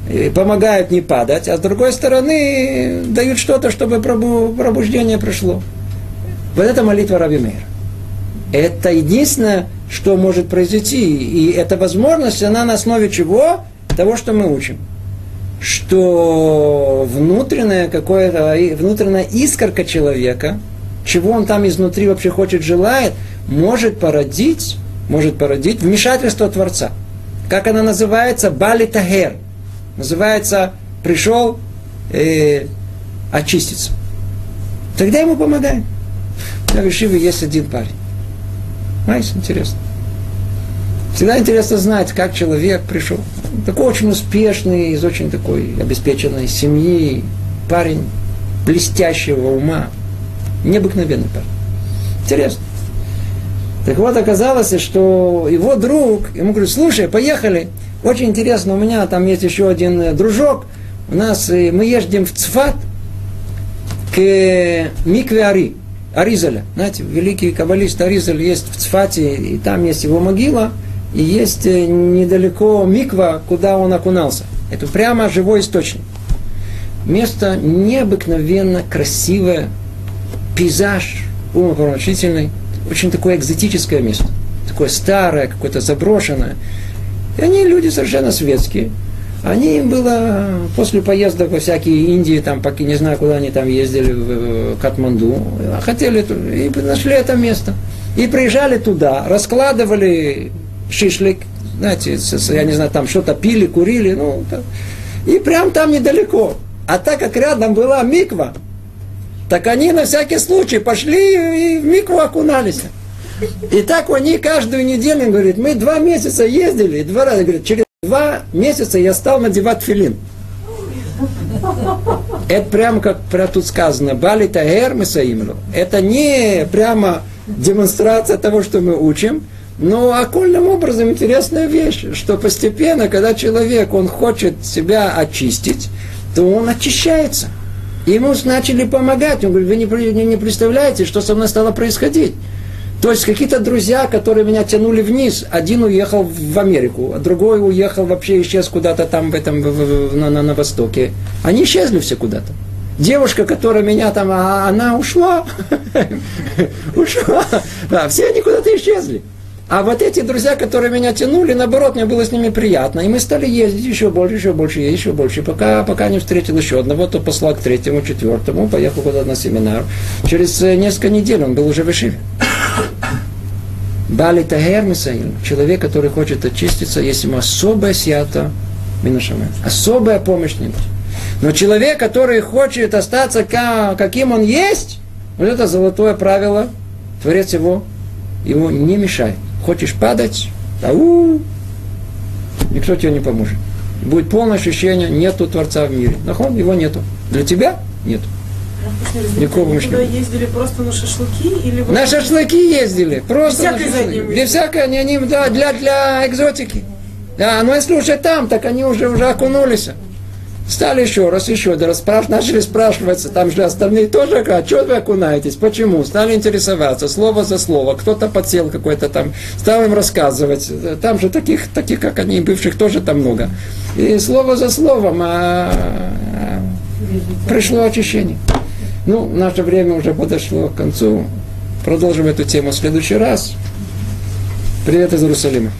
э, помогают не падать, а с другой стороны дают что-то, чтобы пробуждение пришло. Вот это молитва Раби Мейра. Это единственное, что может произойти. И эта возможность, она на основе чего? Того, что мы учим что внутренняя какое-то, внутренняя искорка человека, чего он там изнутри вообще хочет, желает, может породить, может породить вмешательство Творца. Как она называется? Бали Тагер. Называется, пришел э, очиститься. Тогда ему помогаем. На Вишиве есть один парень. Знаете, интересно. Всегда интересно знать, как человек пришел. Такой очень успешный, из очень такой обеспеченной семьи, парень блестящего ума, необыкновенный парень. Интересно. Так вот, оказалось, что его друг, ему говорит, слушай, поехали. Очень интересно, у меня там есть еще один э, дружок. У нас, э, мы ездим в Цфат к Микве Ари, Аризаля. Знаете, великий каббалист Аризаль есть в Цфате, и там есть его могила – и есть недалеко миква, куда он окунался. Это прямо живой источник. Место необыкновенно красивое, пейзаж умопомрачительный, очень такое экзотическое место. Такое старое, какое-то заброшенное. И они люди совершенно светские. Они было после поездок во всякие Индии, там, пока не знаю, куда они там ездили, в Катманду, хотели, и нашли это место. И приезжали туда, раскладывали шишлик, знаете, я не знаю, там что-то пили, курили, ну, и прям там недалеко. А так как рядом была миква, так они на всякий случай пошли и в микву окунались. И так они каждую неделю, говорит, мы два месяца ездили, два раза, говорит, через два месяца я стал надевать филин. Это прямо как про тут сказано, Бали Тагер Месаимлю. Это не прямо демонстрация того, что мы учим, но окольным образом интересная вещь, что постепенно, когда человек, он хочет себя очистить, то он очищается. Ему начали помогать. Он говорит, вы не, не представляете, что со мной стало происходить. То есть какие-то друзья, которые меня тянули вниз, один уехал в Америку, а другой уехал вообще исчез куда-то там в этом, в, в, на, на, на востоке. Они исчезли все куда-то. Девушка, которая меня там, а, она ушла. ушла. Да, все они куда-то исчезли. А вот эти друзья, которые меня тянули, наоборот, мне было с ними приятно. И мы стали ездить еще больше, еще больше, еще больше. Пока, пока не встретил еще одного, то послал к третьему, четвертому, поехал куда-то на семинар. Через э, несколько недель он был уже в Ишиве. Бали Тагер Мисаил, человек, который хочет очиститься, есть ему особая сията Минашаме, особая помощь не будет. Но человек, который хочет остаться каким он есть, вот это золотое правило, Творец его, ему не мешает. Хочешь падать, ау, никто тебе не поможет. Будет полное ощущение, нету Творца в мире. Нахон, его нету. Для тебя нету. Никакого помощи Куда ездили просто на шашлыки или На шашлыки ездили, просто Без на шашлыки. Без всякой, они, они да, для, для экзотики. Да, но если уже там, так они уже, уже окунулись. Стали еще раз, еще раз, спраш... начали спрашиваться, там же остальные тоже, а что вы окунаетесь, почему? Стали интересоваться, слово за слово, кто-то подсел какой-то там, стал им рассказывать, там же таких, таких, как они, бывших, тоже там много. И слово за словом а... пришло очищение. Ну, наше время уже подошло к концу. Продолжим эту тему в следующий раз. Привет из Иерусалима.